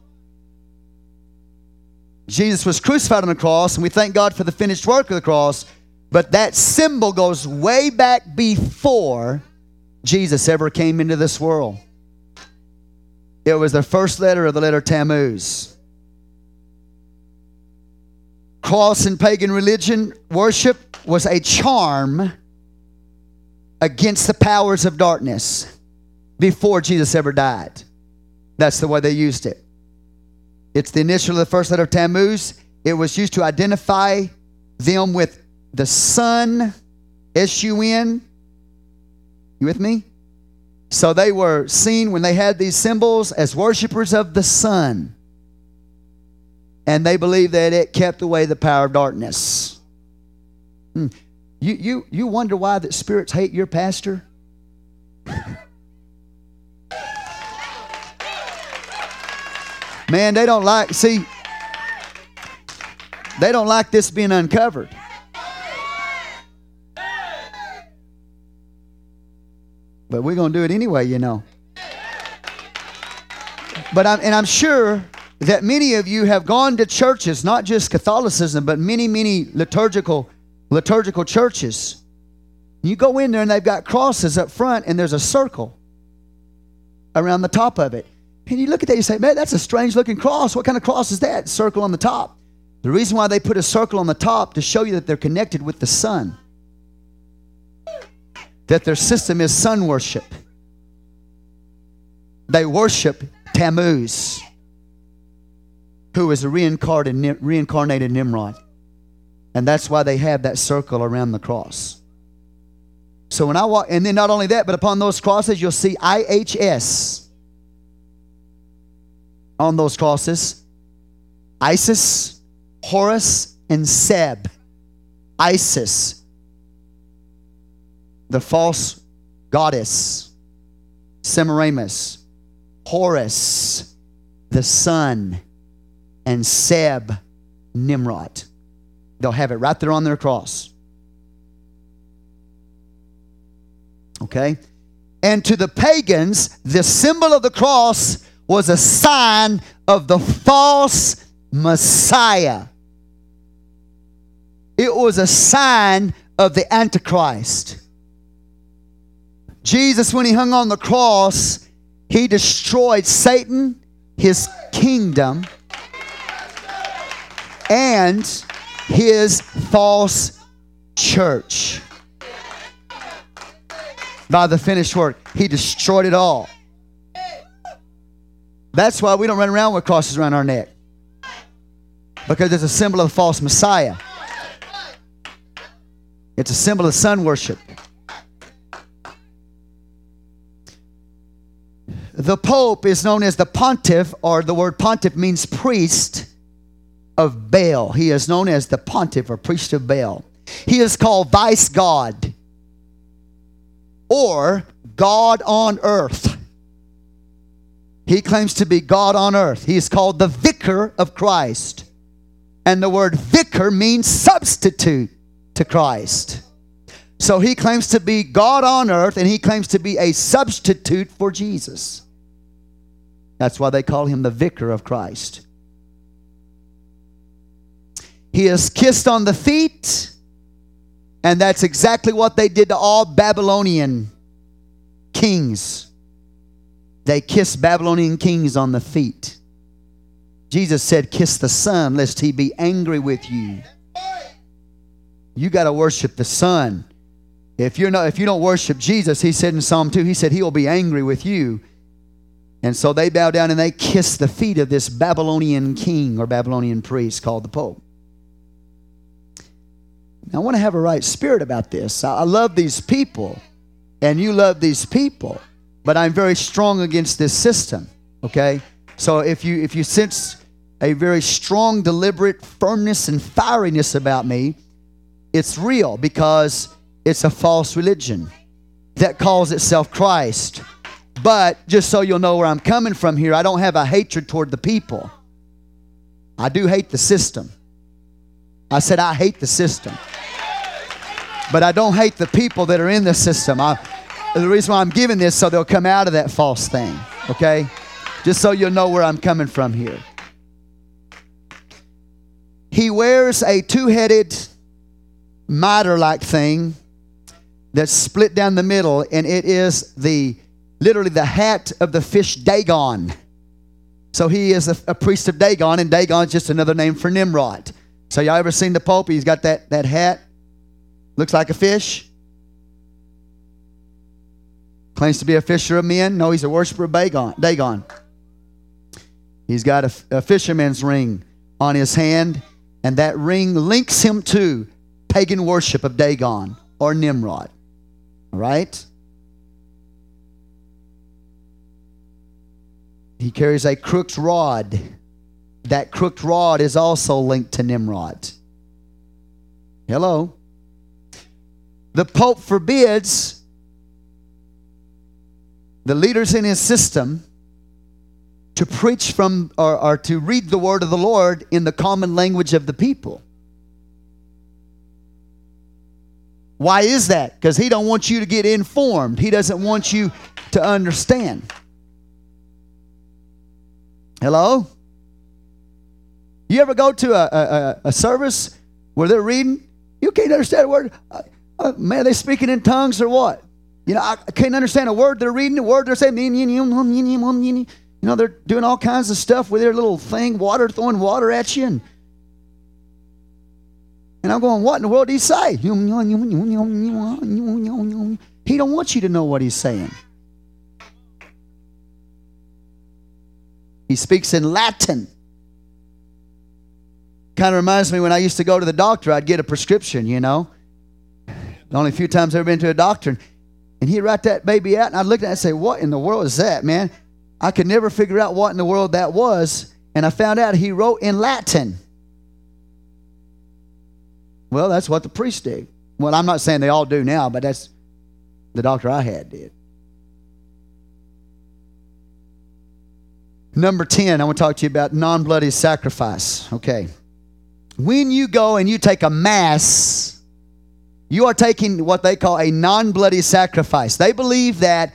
Jesus was crucified on the cross, and we thank God for the finished work of the cross. But that symbol goes way back before Jesus ever came into this world. It was the first letter of the letter Tammuz. Cross in pagan religion worship was a charm against the powers of darkness before Jesus ever died. That's the way they used it. It's the initial of the first letter of Tammuz. It was used to identify them with the sun, S U N. You with me? So they were seen when they had these symbols as worshipers of the sun. And they believed that it kept away the power of darkness. Hmm. You, you, you wonder why the spirits hate your pastor? Man, they don't like, see, they don't like this being uncovered. But we're going to do it anyway, you know. But I'm, and I'm sure that many of you have gone to churches, not just Catholicism, but many, many liturgical liturgical churches. You go in there and they've got crosses up front and there's a circle around the top of it. And you look at that, you say, man, that's a strange looking cross. What kind of cross is that? Circle on the top. The reason why they put a circle on the top to show you that they're connected with the sun. That their system is sun worship. They worship Tammuz, who is a reincarnated, reincarnated Nimrod. And that's why they have that circle around the cross. So when I walk, and then not only that, but upon those crosses, you'll see IHS on those crosses Isis, Horus, and Seb. Isis, the false goddess, Semiramis, Horus, the sun, and Seb, Nimrod. They'll have it right there on their cross. Okay? And to the pagans, the symbol of the cross was a sign of the false Messiah. It was a sign of the Antichrist. Jesus, when he hung on the cross, he destroyed Satan, his kingdom, and his false church. By the finished work, he destroyed it all. That's why we don't run around with crosses around our neck. Because it's a symbol of the false Messiah. It's a symbol of sun worship. The Pope is known as the pontiff, or the word pontiff means priest of Baal. He is known as the pontiff or priest of Baal. He is called vice God or God on earth. He claims to be God on earth. He is called the vicar of Christ. And the word vicar means substitute to Christ. So he claims to be God on earth and he claims to be a substitute for Jesus. That's why they call him the vicar of Christ. He is kissed on the feet, and that's exactly what they did to all Babylonian kings. They kissed Babylonian kings on the feet. Jesus said, Kiss the Son, lest he be angry with you. You got to worship the Son. If you're not, if you don't worship Jesus, he said in Psalm 2, he said he will be angry with you. And so they bow down and they kiss the feet of this Babylonian king or Babylonian priest called the Pope. Now, I want to have a right spirit about this. I love these people, and you love these people, but I'm very strong against this system. Okay? So if you if you sense a very strong, deliberate firmness and fieriness about me, it's real because it's a false religion that calls itself Christ. But just so you'll know where I'm coming from here, I don't have a hatred toward the people. I do hate the system. I said, I hate the system. But I don't hate the people that are in the system. I, the reason why I'm giving this so they'll come out of that false thing. Okay? Just so you'll know where I'm coming from here. He wears a two headed mitre like thing that's split down the middle, and it is the literally the hat of the fish Dagon. So he is a, a priest of Dagon, and Dagon is just another name for Nimrod. So y'all ever seen the Pope? He's got that, that hat, looks like a fish. Claims to be a fisher of men. No, he's a worshiper of Dagon. Dagon. He's got a, a fisherman's ring on his hand, and that ring links him to pagan worship of Dagon or Nimrod. All right? He carries a crooked rod. That crooked rod is also linked to Nimrod. Hello? The Pope forbids the leaders in his system to preach from or, or, to read the word of the Lord in the common language of the people. Why is that? Because he don't want you to get informed. He doesn't want you to understand. Hello? You ever go to a, a, a service where they're reading? You can't understand a word. Uh, uh, man, they speaking in tongues or what? You know, I, I can't understand a word they're reading, a word they're saying. You know, they're doing all kinds of stuff with their little thing, water, throwing water at you. And, and I'm going, what in the world did he say? He don't want you to know what he's saying. He speaks in Latin. Kind of reminds me when I used to go to the doctor, I'd get a prescription, you know. The only few times I've ever been to a doctor. And he'd write that baby out, and I'd look at it and say, What in the world is that, man? I could never figure out what in the world that was. And I found out he wrote in Latin. Well, that's what the priest did. Well, I'm not saying they all do now, but that's the doctor I had did. Number 10, I want to talk to you about non bloody sacrifice. Okay. When you go and you take a mass, you are taking what they call a non bloody sacrifice. They believe that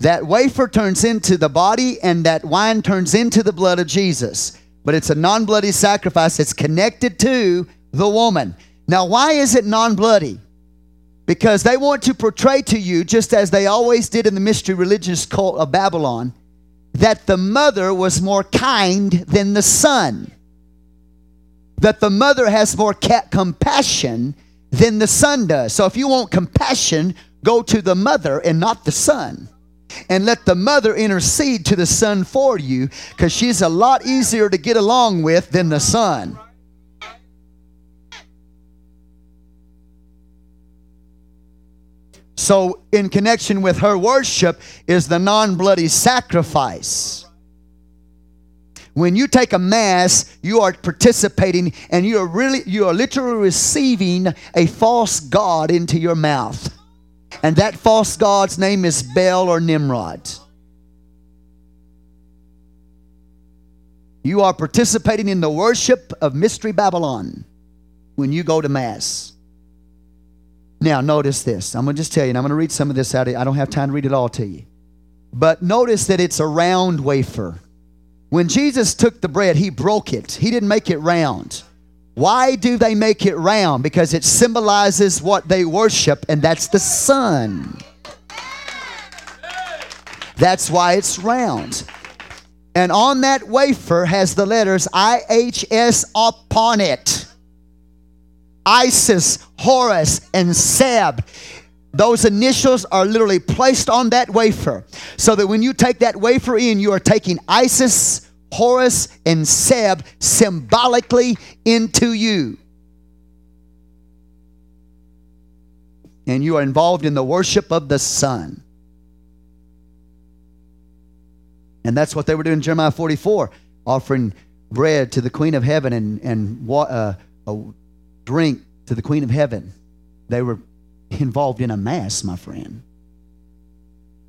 that wafer turns into the body and that wine turns into the blood of Jesus. But it's a non bloody sacrifice, it's connected to the woman. Now, why is it non bloody? Because they want to portray to you, just as they always did in the mystery religious cult of Babylon, that the mother was more kind than the son. That the mother has more compassion than the son does. So if you want compassion, go to the mother and not the son. And let the mother intercede to the son for you because she's a lot easier to get along with than the son. So, in connection with her worship, is the non bloody sacrifice. When you take a mass, you are participating and you are really, you are literally receiving a false God into your mouth. And that false God's name is Baal or Nimrod. You are participating in the worship of Mystery Babylon when you go to Mass. Now, notice this. I'm going to just tell you, and I'm going to read some of this out. I don't have time to read it all to you. But notice that it's a round wafer. When Jesus took the bread, he broke it, he didn't make it round. Why do they make it round? Because it symbolizes what they worship, and that's the sun. That's why it's round. And on that wafer has the letters IHS upon it. Isis, Horus, and Seb. Those initials are literally placed on that wafer. So that when you take that wafer in, you are taking Isis, Horus, and Seb symbolically into you. And you are involved in the worship of the sun. And that's what they were doing in Jeremiah 44, offering bread to the Queen of Heaven and, and uh, drink to the Queen of Heaven. They were involved in a mass, my friend.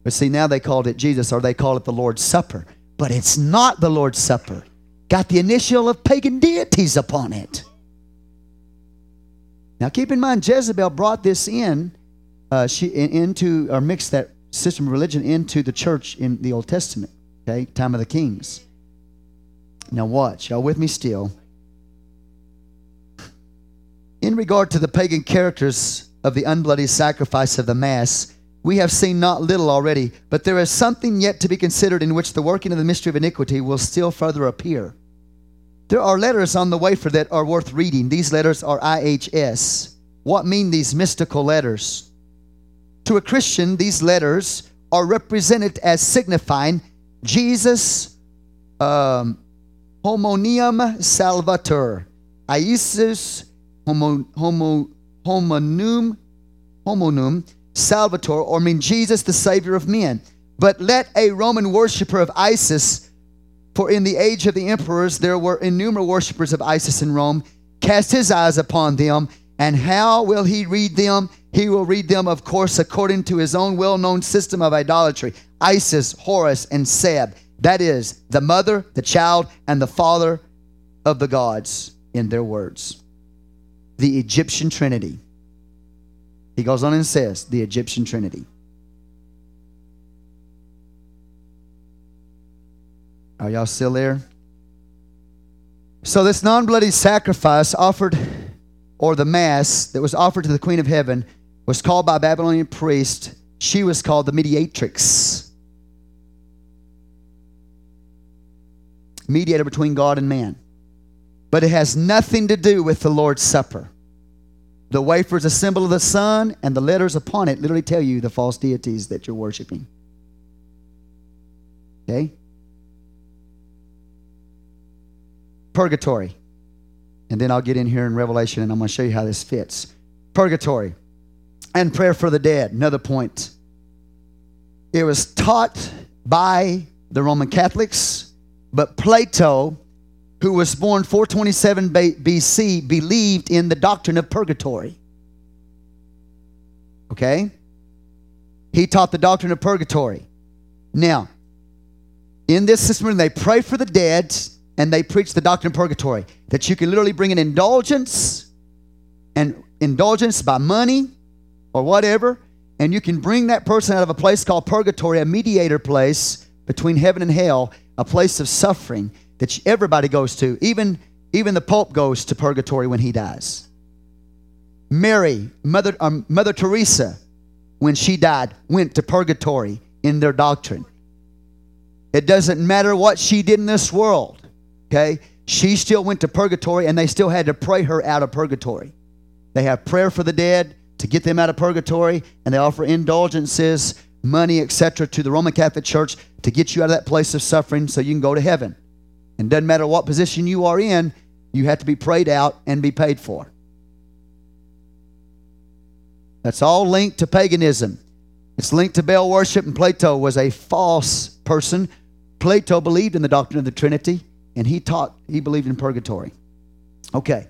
But see, now they called it Jesus or they call it the Lord's Supper. But it's not the Lord's Supper. Got the initial of pagan deities upon it. Now keep in mind, Jezebel brought this in, uh, she into or mixed that system of religion into the church in the Old Testament. Okay, time of the kings. Now watch, y'all with me still in regard to the pagan characters of the unbloody sacrifice of the Mass, we have seen not little already, but there is something yet to be considered in which the working of the mystery of iniquity will still further appear. There are letters on the wafer that are worth reading. These letters are IHS. What mean these mystical letters? To a Christian, these letters are represented as signifying Jesus um, homonium salvator, Isis homo, homo, homonum, homonum, Salvator, or mean Jesus, the Savior of men. But let a Roman worshiper of Isis, for in the age of the emperors there were innumerable worshippers of Isis in Rome, cast his eyes upon them. And how will he read them? He will read them, of course, according to his own well known system of idolatry Isis, Horus, and Seb. That is, the mother, the child, and the father of the gods in their words the Egyptian Trinity. He goes on and says, the Egyptian Trinity. Are y'all still there? So, this non bloody sacrifice offered, or the Mass that was offered to the Queen of Heaven, was called by Babylonian priest. She was called the mediatrix, mediator between God and man but it has nothing to do with the Lord's Supper. The wafer is a symbol of the sun, and the letters upon it literally tell you the false deities that you're worshiping. Okay? Purgatory. And then I'll get in here in Revelation and I'm going to show you how this fits. Purgatory and prayer for the dead. Another point. It was taught by the Roman Catholics, but Plato, who was born 427 BC, believed in the doctrine of purgatory. Okay? He taught the doctrine of purgatory. Now, in this system, they pray for the dead and they preach the doctrine of purgatory that you can literally bring an indulgence and indulgence by money or whatever, and you can bring that person out of a place called purgatory, a mediator place between heaven and hell, a place of suffering that everybody goes to. Even, even the Pope goes to purgatory when he dies. Mary, Mother, um, Mother Teresa, when she died, went to purgatory in their doctrine. It doesn't matter what she did in this world, okay? She still went to purgatory and they still had to pray her out of purgatory. They have prayer for the dead to get them out of purgatory, and they offer indulgences, money, etc., to the Roman Catholic Church to get you out of that place of suffering so you can go to heaven. And doesn't matter what position you are in, you have to be prayed out and be paid for. That's all linked to paganism. It's linked to Baal worship, and Plato was a false person. Plato believed in the doctrine of the Trinity, and he taught, he believed in purgatory. Okay.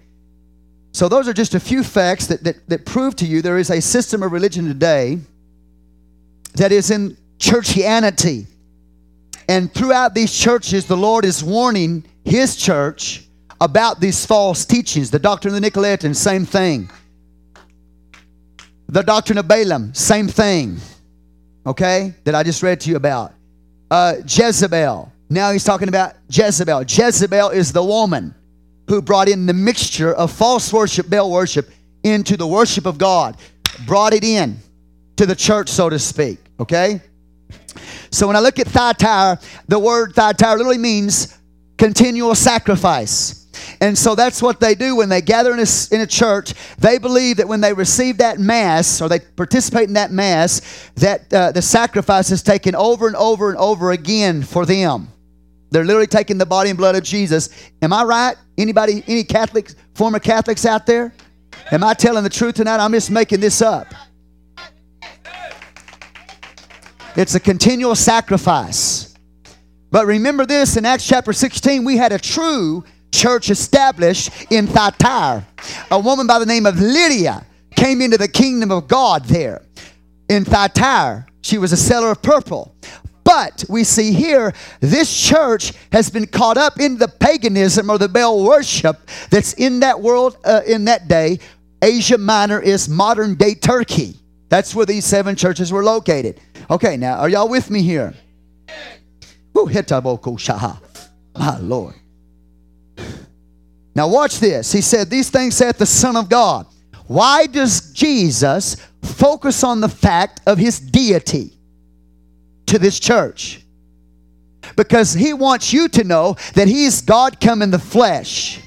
So, those are just a few facts that, that, that prove to you there is a system of religion today that is in churchianity. And throughout these churches, the Lord is warning His church about these false teachings. The doctrine of the Nicolaitans, same thing. The doctrine of Balaam, same thing. Okay? That I just read to you about. Uh, Jezebel. Now he's talking about Jezebel. Jezebel is the woman who brought in the mixture of false worship, Baal worship, into the worship of God, brought it in to the church, so to speak. Okay? So when I look at Thyatira, the word Thyatira literally means continual sacrifice. And so that's what they do when they gather in a, in a church. They believe that when they receive that Mass or they participate in that Mass, that uh, the sacrifice is taken over and over and over again for them. They're literally taking the body and blood of Jesus. Am I right? Anybody, any Catholics, former Catholics out there? Am I telling the truth tonight? I'm just making this up. It's a continual sacrifice. But remember this in Acts chapter 16, we had a true church established in Thyatira. A woman by the name of Lydia came into the kingdom of God there in Thyatira. She was a seller of purple. But we see here, this church has been caught up in the paganism or the Baal worship that's in that world uh, in that day. Asia Minor is modern day Turkey. That's where these seven churches were located. Okay, now, are y'all with me here? My Lord. Now, watch this. He said, These things saith the Son of God. Why does Jesus focus on the fact of his deity? to this church because he wants you to know that he is God come in the flesh.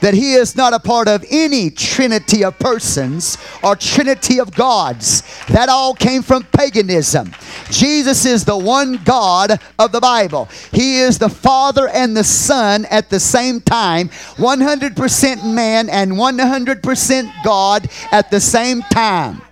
That he is not a part of any trinity of persons or trinity of gods. That all came from paganism. Jesus is the one God of the Bible. He is the Father and the Son at the same time, 100% man and 100% God at the same time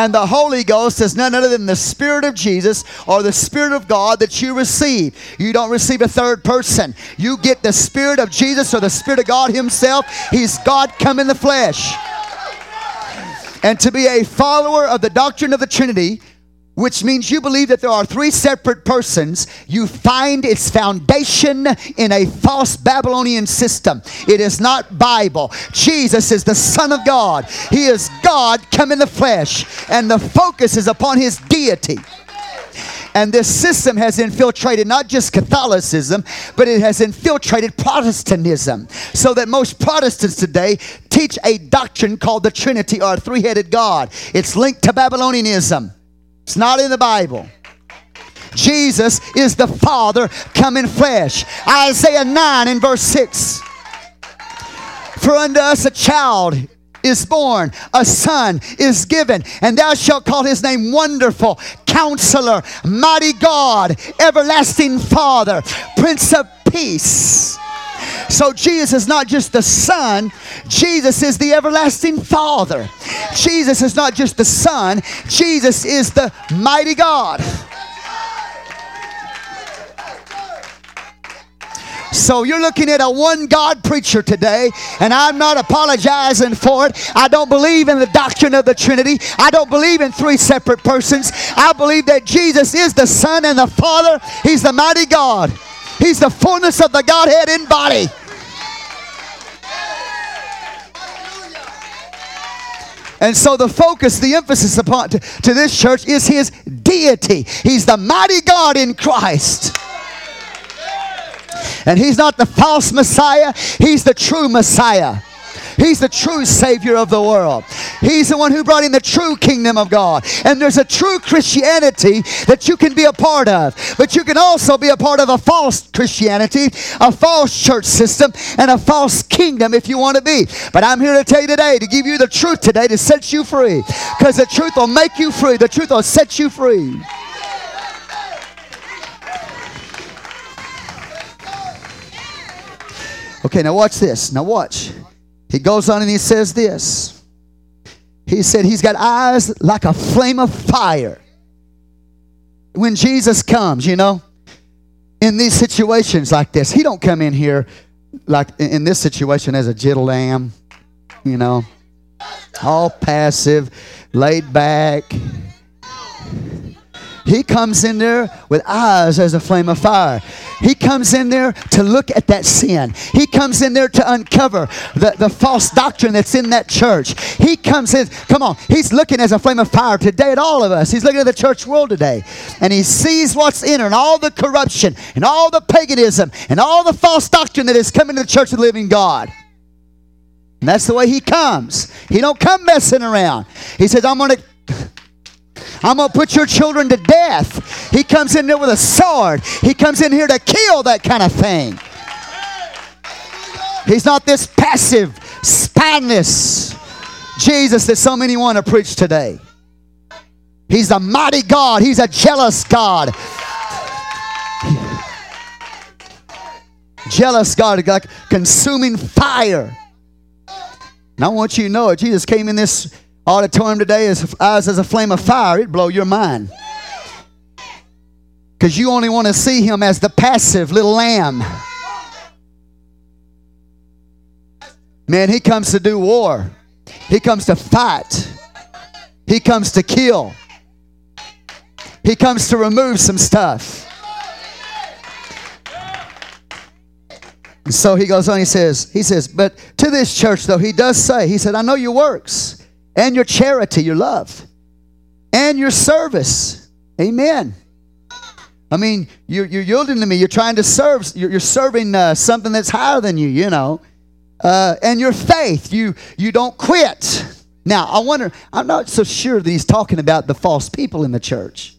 and the Holy Ghost is none other than the Spirit of Jesus or the Spirit of God that you receive. You don't receive a third person. You get the Spirit of Jesus or the Spirit of God Himself. He's God come in the flesh. And to be a follower of the doctrine of the Trinity, which means you believe that there are three separate persons, you find its foundation in a false Babylonian system. It is not Bible. Jesus is the Son of God. He is God come in the flesh, and the focus is upon his deity. And this system has infiltrated not just Catholicism, but it has infiltrated Protestantism. So that most Protestants today teach a doctrine called the Trinity or three headed God. It's linked to Babylonianism. It's not in the Bible. Jesus is the Father come in flesh. Isaiah 9 in verse 6. For unto us a child is born, a son is given, and thou shalt call his name Wonderful, Counselor, Mighty God, Everlasting Father, Prince of Peace. So Jesus is not just the Son, Jesus is the everlasting Father. Jesus is not just the Son, Jesus is the mighty God. So you're looking at a one God preacher today, and I'm not apologizing for it. I don't believe in the doctrine of the Trinity. I don't believe in three separate persons. I believe that Jesus is the Son and the Father. He's the mighty God. He's the fullness of the Godhead in body. And so the focus, the emphasis upon to, to this church is his deity. He's the mighty God in Christ. And he's not the false Messiah, he's the true Messiah. He's the true Savior of the world. He's the one who brought in the true kingdom of God. And there's a true Christianity that you can be a part of. But you can also be a part of a false Christianity, a false church system, and a false kingdom if you want to be. But I'm here to tell you today, to give you the truth today, to set you free. Because the truth will make you free, the truth will set you free. Okay, now watch this. Now watch. He goes on and he says this. He said he's got eyes like a flame of fire. When Jesus comes, you know, in these situations like this, he don't come in here like in this situation as a gentle lamb, you know, all passive, laid back, he comes in there with eyes as a flame of fire. He comes in there to look at that sin. He comes in there to uncover the, the false doctrine that's in that church. He comes in, come on, he's looking as a flame of fire today at all of us. He's looking at the church world today. And he sees what's in her and all the corruption and all the paganism and all the false doctrine that is coming to the church of the living God. And that's the way he comes. He don't come messing around. He says, I'm going to I'm going to put your children to death. He comes in there with a sword. He comes in here to kill that kind of thing. He's not this passive, spineless Jesus that so many want to preach today. He's a mighty God. He's a jealous God. Jealous God, like consuming fire. And I want you to know it. Jesus came in this auditorium today as eyes as a flame of fire, it'd blow your mind. Because you only want to see him as the passive little lamb. Man, he comes to do war. He comes to fight. He comes to kill. He comes to remove some stuff. And so he goes on, he says, he says, but to this church though, he does say, he said, I know your works and your charity, your love, and your service. Amen. I mean, you're, you're yielding to me. You're trying to serve. You're, you're serving uh, something that's higher than you, you know. Uh, and your faith, you, you don't quit. Now, I wonder, I'm not so sure that he's talking about the false people in the church.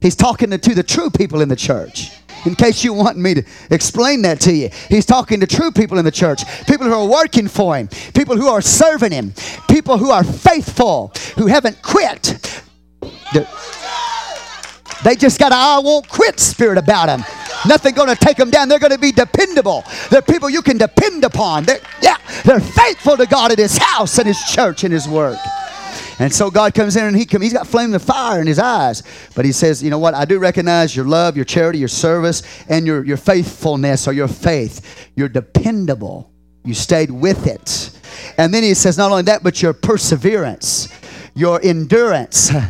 He's talking to, to the true people in the church in case you want me to explain that to you. He's talking to true people in the church, people who are working for Him, people who are serving Him, people who are faithful, who haven't quit. They just got a I won't quit spirit about them. Nothing going to take them down. They're going to be dependable. They're people you can depend upon. They're, yeah, they're faithful to God at His house and His church and His work. And so God comes in and he come, he's got flame of fire in his eyes. But he says, you know what? I do recognize your love, your charity, your service, and your, your faithfulness or your faith. You're dependable. You stayed with it. And then he says, not only that, but your perseverance, your endurance.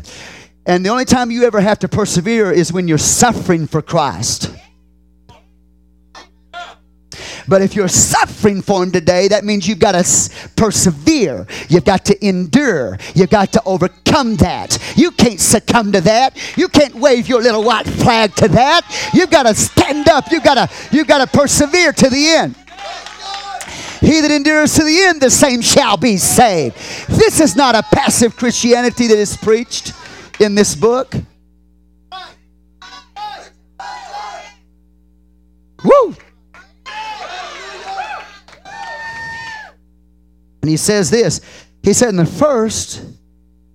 And the only time you ever have to persevere is when you're suffering for Christ. But if you're suffering for Him today, that means you've got to persevere. You've got to endure. You've got to overcome that. You can't succumb to that. You can't wave your little white flag to that. You've got to stand up. You've got to, you've got to persevere to the end. He that endures to the end, the same shall be saved. This is not a passive Christianity that is preached in this book. Woo! And he says this. He said, in the first,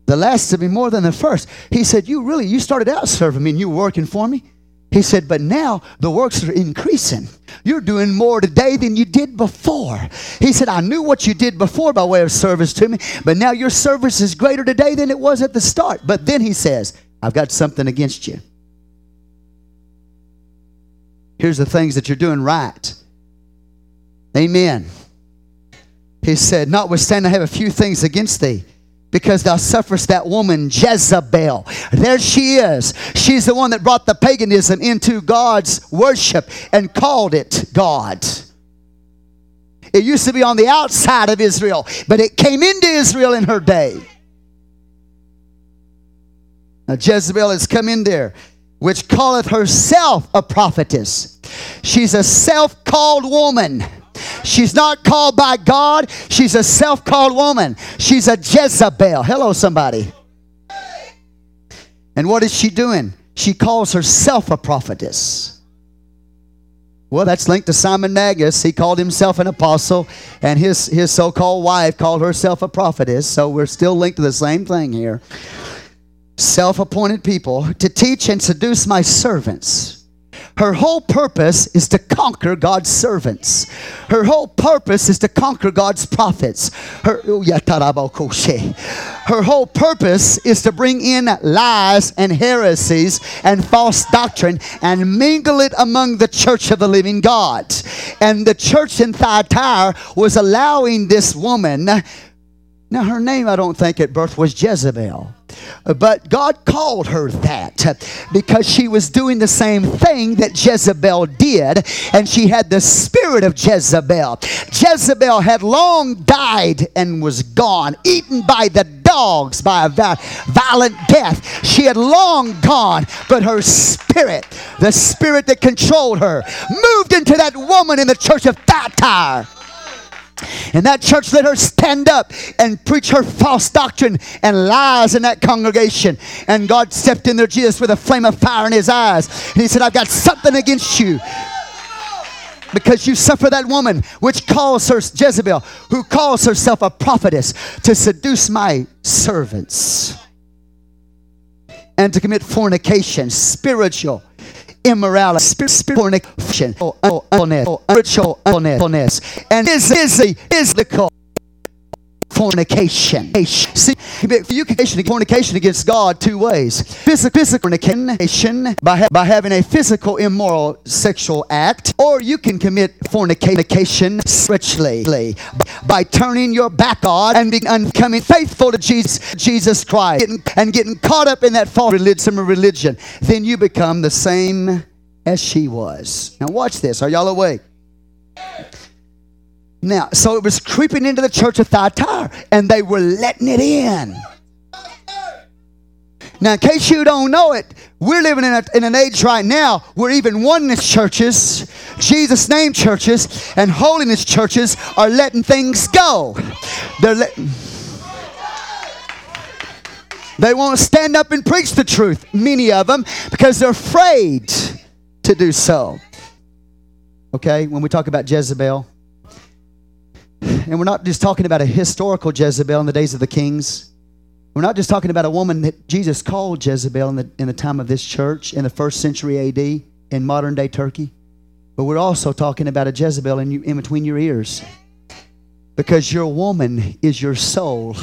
the last to be more than the first. He said, You really, you started out serving me and you were working for me. He said, But now the works are increasing. You're doing more today than you did before. He said, I knew what you did before by way of service to me, but now your service is greater today than it was at the start. But then he says, I've got something against you. Here's the things that you're doing right. Amen. He said, Notwithstanding, I have a few things against thee because thou sufferest that woman Jezebel. There she is. She's the one that brought the paganism into God's worship and called it God. It used to be on the outside of Israel, but it came into Israel in her day. Now, Jezebel has come in there, which calleth herself a prophetess. She's a self called woman. She's not called by God. She's a self called woman. She's a Jezebel. Hello, somebody. And what is she doing? She calls herself a prophetess. Well, that's linked to Simon Magus. He called himself an apostle, and his, his so called wife called herself a prophetess. So we're still linked to the same thing here. Self appointed people to teach and seduce my servants her whole purpose is to conquer God's servants. Her whole purpose is to conquer God's prophets. Her, oh, her whole purpose is to bring in lies and heresies and false doctrine and mingle it among the church of the living God. And the church in Thyatira was allowing this woman now, her name, I don't think at birth was Jezebel. But God called her that because she was doing the same thing that Jezebel did, and she had the spirit of Jezebel. Jezebel had long died and was gone, eaten by the dogs by a violent death. She had long gone, but her spirit, the spirit that controlled her, moved into that woman in the church of Thyatira and that church let her stand up and preach her false doctrine and lies in that congregation. And God stepped in there, Jesus, with a flame of fire in his eyes. And he said, I've got something against you. Because you suffer that woman, which calls her Jezebel, who calls herself a prophetess, to seduce my servants and to commit fornication, spiritual immorality, spirit, fornication, spiritual illness, and is is the is the cause fornication. See, you can fornication against God two ways. Physical, physical fornication by, ha- by having a physical immoral sexual act, or you can commit fornication spiritually by turning your back on and becoming faithful to Jesus, Jesus Christ getting, and getting caught up in that false religion, religion. Then you become the same as she was. Now watch this. Are y'all awake? Now, so it was creeping into the church of Thyatira, and they were letting it in. Now, in case you don't know it, we're living in, a, in an age right now where even oneness churches, Jesus' name churches, and holiness churches are letting things go. They're letting. They won't stand up and preach the truth, many of them, because they're afraid to do so. Okay, when we talk about Jezebel, and we're not just talking about a historical Jezebel in the days of the kings. We're not just talking about a woman that Jesus called Jezebel in the, in the time of this church in the first century AD in modern day Turkey. But we're also talking about a Jezebel in, you, in between your ears. Because your woman is your soul.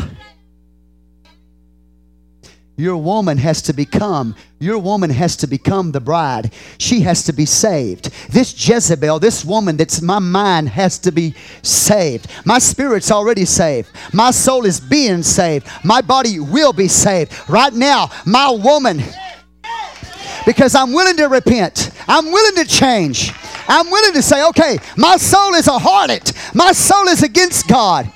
Your woman has to become, your woman has to become the bride. She has to be saved. This Jezebel, this woman that's my mind has to be saved. My spirit's already saved. My soul is being saved. My body will be saved. Right now, my woman, because I'm willing to repent, I'm willing to change. I'm willing to say, okay, my soul is a harlot. My soul is against God.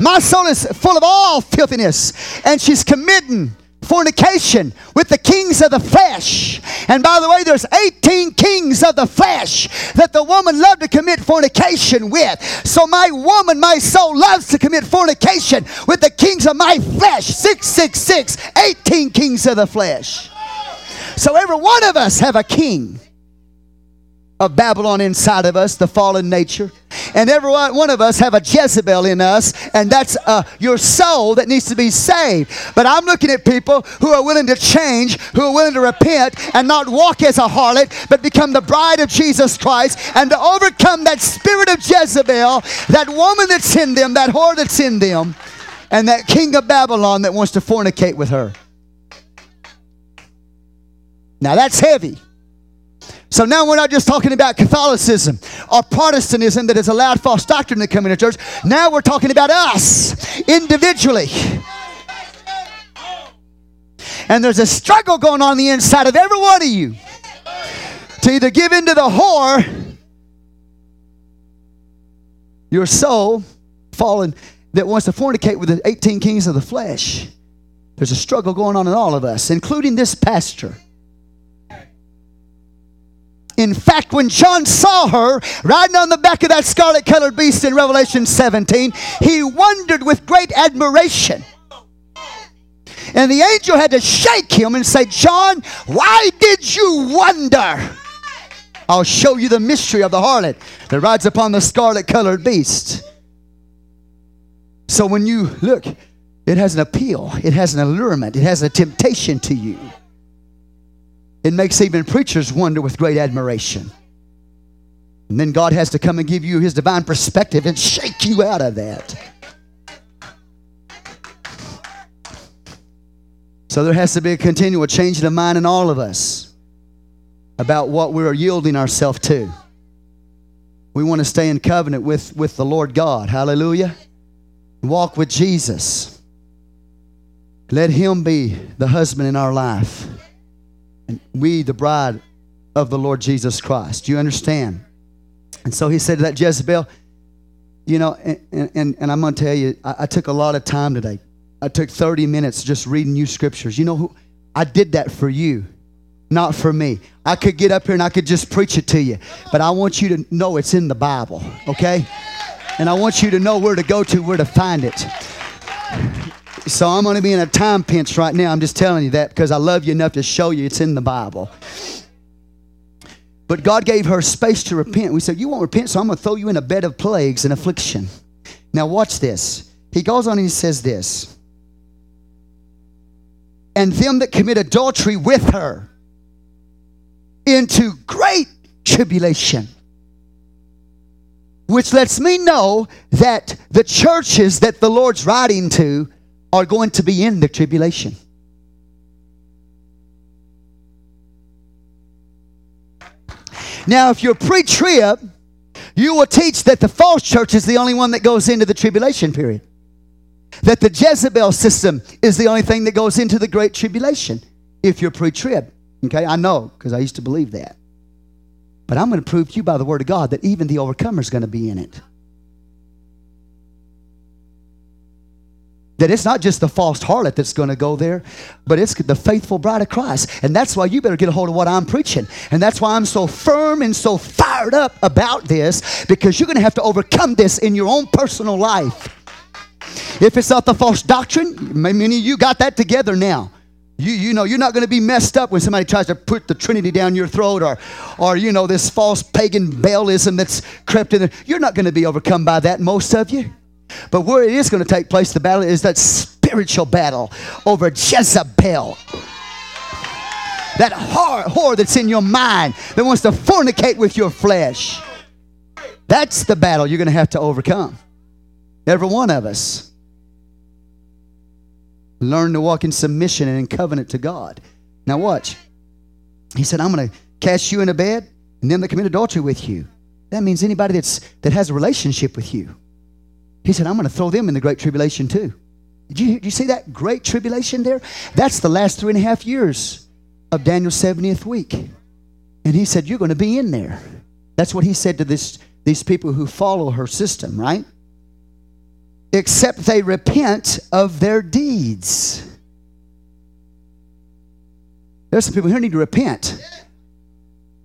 My soul is full of all filthiness, and she's committing fornication with the kings of the flesh. And by the way, there's 18 kings of the flesh that the woman loved to commit fornication with. So my woman, my soul loves to commit fornication with the kings of my flesh. 666, 18 kings of the flesh. So every one of us have a king. Of Babylon inside of us, the fallen nature. And every one of us have a Jezebel in us, and that's uh, your soul that needs to be saved. But I'm looking at people who are willing to change, who are willing to repent and not walk as a harlot, but become the bride of Jesus Christ and to overcome that spirit of Jezebel, that woman that's in them, that whore that's in them, and that king of Babylon that wants to fornicate with her. Now that's heavy. So now we're not just talking about Catholicism or Protestantism that has allowed false doctrine to come into church. Now we're talking about us individually. And there's a struggle going on, the inside of every one of you to either give in to the whore, your soul, fallen, that wants to fornicate with the 18 kings of the flesh. There's a struggle going on in all of us, including this pastor. In fact, when John saw her riding on the back of that scarlet colored beast in Revelation 17, he wondered with great admiration. And the angel had to shake him and say, John, why did you wonder? I'll show you the mystery of the harlot that rides upon the scarlet colored beast. So when you look, it has an appeal, it has an allurement, it has a temptation to you. It makes even preachers wonder with great admiration. And then God has to come and give you his divine perspective and shake you out of that. So there has to be a continual changing of mind in all of us about what we're yielding ourselves to. We want to stay in covenant with, with the Lord God. Hallelujah. Walk with Jesus. Let Him be the husband in our life and we, the bride of the Lord Jesus Christ. Do you understand? And so he said to that Jezebel, you know, and, and, and I'm going to tell you, I, I, took a lot of time today. I took 30 minutes just reading you scriptures. You know who? I did that for you, not for me. I could get up here and I could just preach it to you, but I want you to know it's in the Bible, okay? And I want you to know where to go to, where to find it. So I'm going to be in a time pinch right now. I'm just telling you that because I love you enough to show you it's in the Bible. But God gave her space to repent. We said, You won't repent, so I'm going to throw you in a bed of plagues and affliction. Now, watch this. He goes on and he says this And them that commit adultery with her into great tribulation. Which lets me know that the churches that the Lord's writing to are going to be in the tribulation. Now, if you're pre trib, you will teach that the false church is the only one that goes into the tribulation period. That the Jezebel system is the only thing that goes into the great tribulation if you're pre trib. Okay, I know because I used to believe that. But I'm going to prove to you by the Word of God that even the overcomer is going to be in it. That it's not just the false harlot that's going to go there, but it's the faithful bride of Christ. And that's why you better get a hold of what I'm preaching. And that's why I'm so firm and so fired up about this, because you're going to have to overcome this in your own personal life. If it's not the false doctrine, many of you got that together now. You, you know, you're not going to be messed up when somebody tries to put the Trinity down your throat or, or you know, this false pagan Baalism that's crept in there. You're not going to be overcome by that, most of you. But where it is going to take place, the battle is that spiritual battle over Jezebel. That whore, whore that's in your mind that wants to fornicate with your flesh. That's the battle you're going to have to overcome. Every one of us. Learn to walk in submission and in covenant to God. Now, watch. He said, I'm going to cast you in a bed and them that commit adultery with you. That means anybody that's, that has a relationship with you. He said, I'm going to throw them in the great tribulation too. Did you, you see that great tribulation there? That's the last three and a half years of Daniel's 70th week. And he said, You're going to be in there. That's what he said to this, these people who follow her system, right? Except they repent of their deeds. There's some people here need to repent.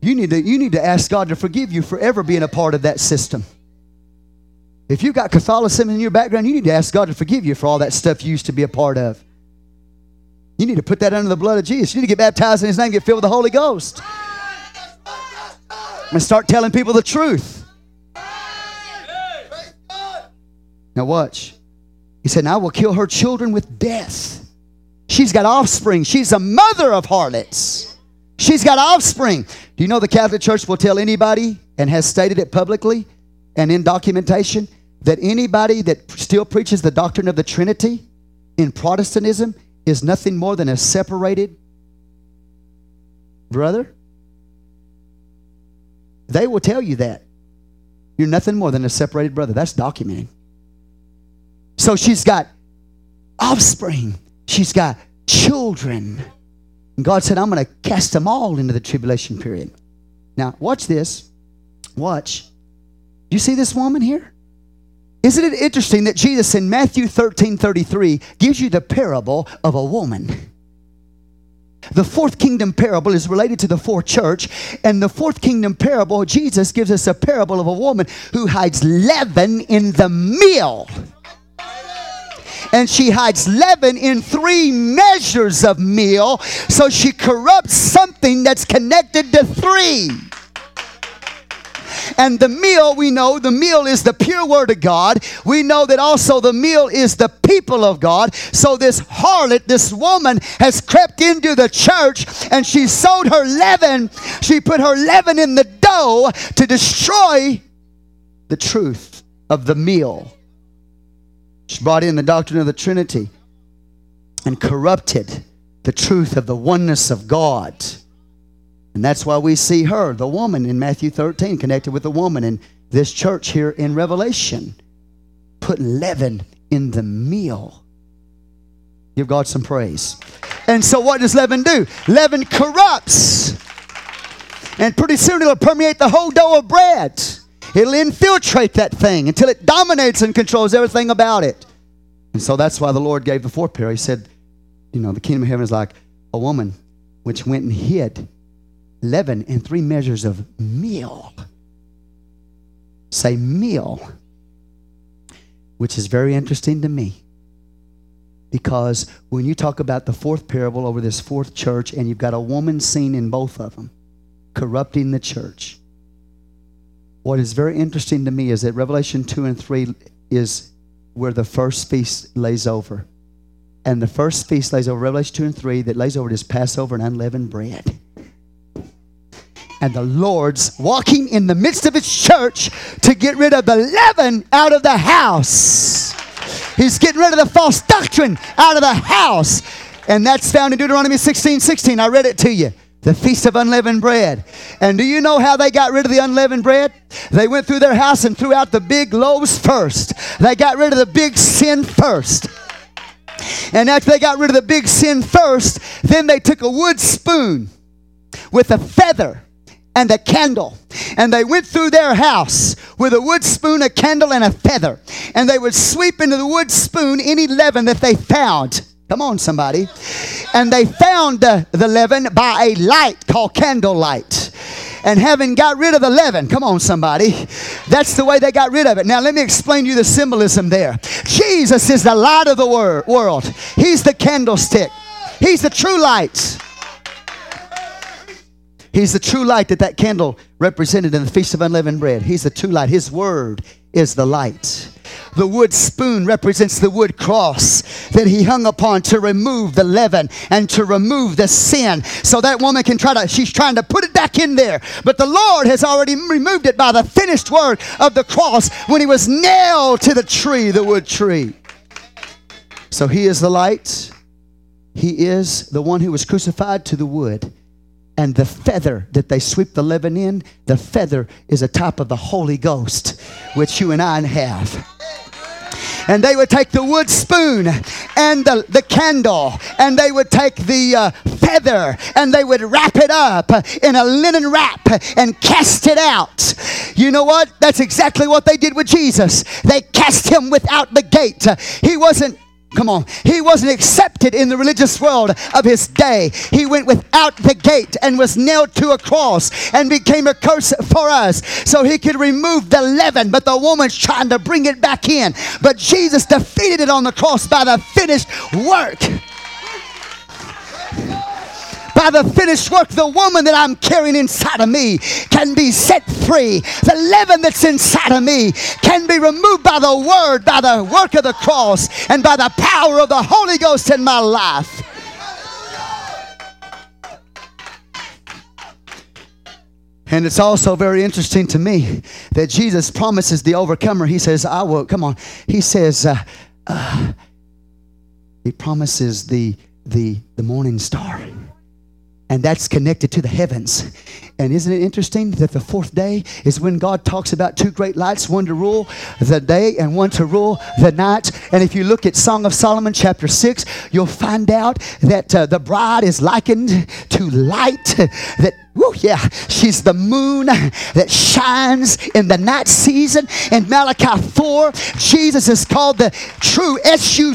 You need to, you need to ask God to forgive you for ever being a part of that system. If you've got Catholicism in your background, you need to ask God to forgive you for all that stuff you used to be a part of. You need to put that under the blood of Jesus. You need to get baptized in His name, get filled with the Holy Ghost. and start telling people the truth. Now, watch. He said, I will kill her children with death. She's got offspring. She's a mother of harlots. She's got offspring. Do you know the Catholic Church will tell anybody and has stated it publicly and in documentation that anybody that still preaches the doctrine of the Trinity in Protestantism is nothing more than a separated brother? They will tell you that. You're nothing more than a separated brother. That's documented. So she's got offspring, she's got children. And God said, I'm going to cast them all into the tribulation period. Now, watch this. Watch. You see this woman here? Isn't it interesting that Jesus in Matthew 13 33 gives you the parable of a woman? The fourth kingdom parable is related to the fourth church. And the fourth kingdom parable, Jesus gives us a parable of a woman who hides leaven in the meal. And she hides leaven in three measures of meal. So she corrupts something that's connected to three. And the meal, we know the meal is the pure word of God. We know that also the meal is the people of God. So this harlot, this woman, has crept into the church and she sowed her leaven. She put her leaven in the dough to destroy the truth of the meal. She brought in the doctrine of the Trinity and corrupted the truth of the oneness of God. And that's why we see her, the woman in Matthew 13, connected with the woman in this church here in Revelation. Put leaven in the meal. Give God some praise. And so, what does leaven do? Leaven corrupts. And pretty soon it'll permeate the whole dough of bread. It'll infiltrate that thing until it dominates and controls everything about it. And so that's why the Lord gave the fourth pair. He said, You know, the kingdom of heaven is like a woman which went and hid leaven and three measures of meal. Say meal, which is very interesting to me. Because when you talk about the fourth parable over this fourth church, and you've got a woman seen in both of them, corrupting the church. What is very interesting to me is that Revelation 2 and 3 is where the first feast lays over. And the first feast lays over Revelation 2 and 3 that lays over this Passover and unleavened bread and the Lord's walking in the midst of his church to get rid of the leaven out of the house. He's getting rid of the false doctrine out of the house. And that's found in Deuteronomy 16 16. I read it to you. The Feast of Unleavened Bread. And do you know how they got rid of the unleavened bread? They went through their house and threw out the big loaves first. They got rid of the big sin first. And after they got rid of the big sin first, then they took a wood spoon with a feather and a candle. And they went through their house with a wood spoon, a candle, and a feather. And they would sweep into the wood spoon any leaven that they found. Come on, somebody. And they found the, the leaven by a light called candlelight. And having got rid of the leaven, come on, somebody. That's the way they got rid of it. Now, let me explain to you the symbolism there. Jesus is the light of the wor- world, He's the candlestick, He's the true light. He's the true light that that candle represented in the Feast of Unleavened Bread. He's the true light. His word is the light. The wood spoon represents the wood cross that he hung upon to remove the leaven and to remove the sin. So that woman can try to, she's trying to put it back in there. But the Lord has already removed it by the finished word of the cross when he was nailed to the tree, the wood tree. So he is the light. He is the one who was crucified to the wood. And the feather that they sweep the leaven in, the feather is a type of the Holy Ghost, which you and I have and they would take the wood spoon and the, the candle and they would take the uh, feather and they would wrap it up in a linen wrap and cast it out. You know what? That's exactly what they did with Jesus. They cast him without the gate. He wasn't Come on. He wasn't accepted in the religious world of his day. He went without the gate and was nailed to a cross and became a curse for us so he could remove the leaven. But the woman's trying to bring it back in. But Jesus defeated it on the cross by the finished work. By the finished work, the woman that I'm carrying inside of me can be set free. The leaven that's inside of me can be removed by the word, by the work of the cross, and by the power of the Holy Ghost in my life. And it's also very interesting to me that Jesus promises the overcomer. He says, I will, come on. He says, uh, uh, he promises the, the, the morning star. And that's connected to the heavens. And isn't it interesting that the fourth day is when God talks about two great lights, one to rule the day and one to rule the night? And if you look at Song of Solomon, chapter 6, you'll find out that uh, the bride is likened to light that Woo, yeah, she's the moon that shines in the night season. In Malachi 4, Jesus is called the true S-U-N.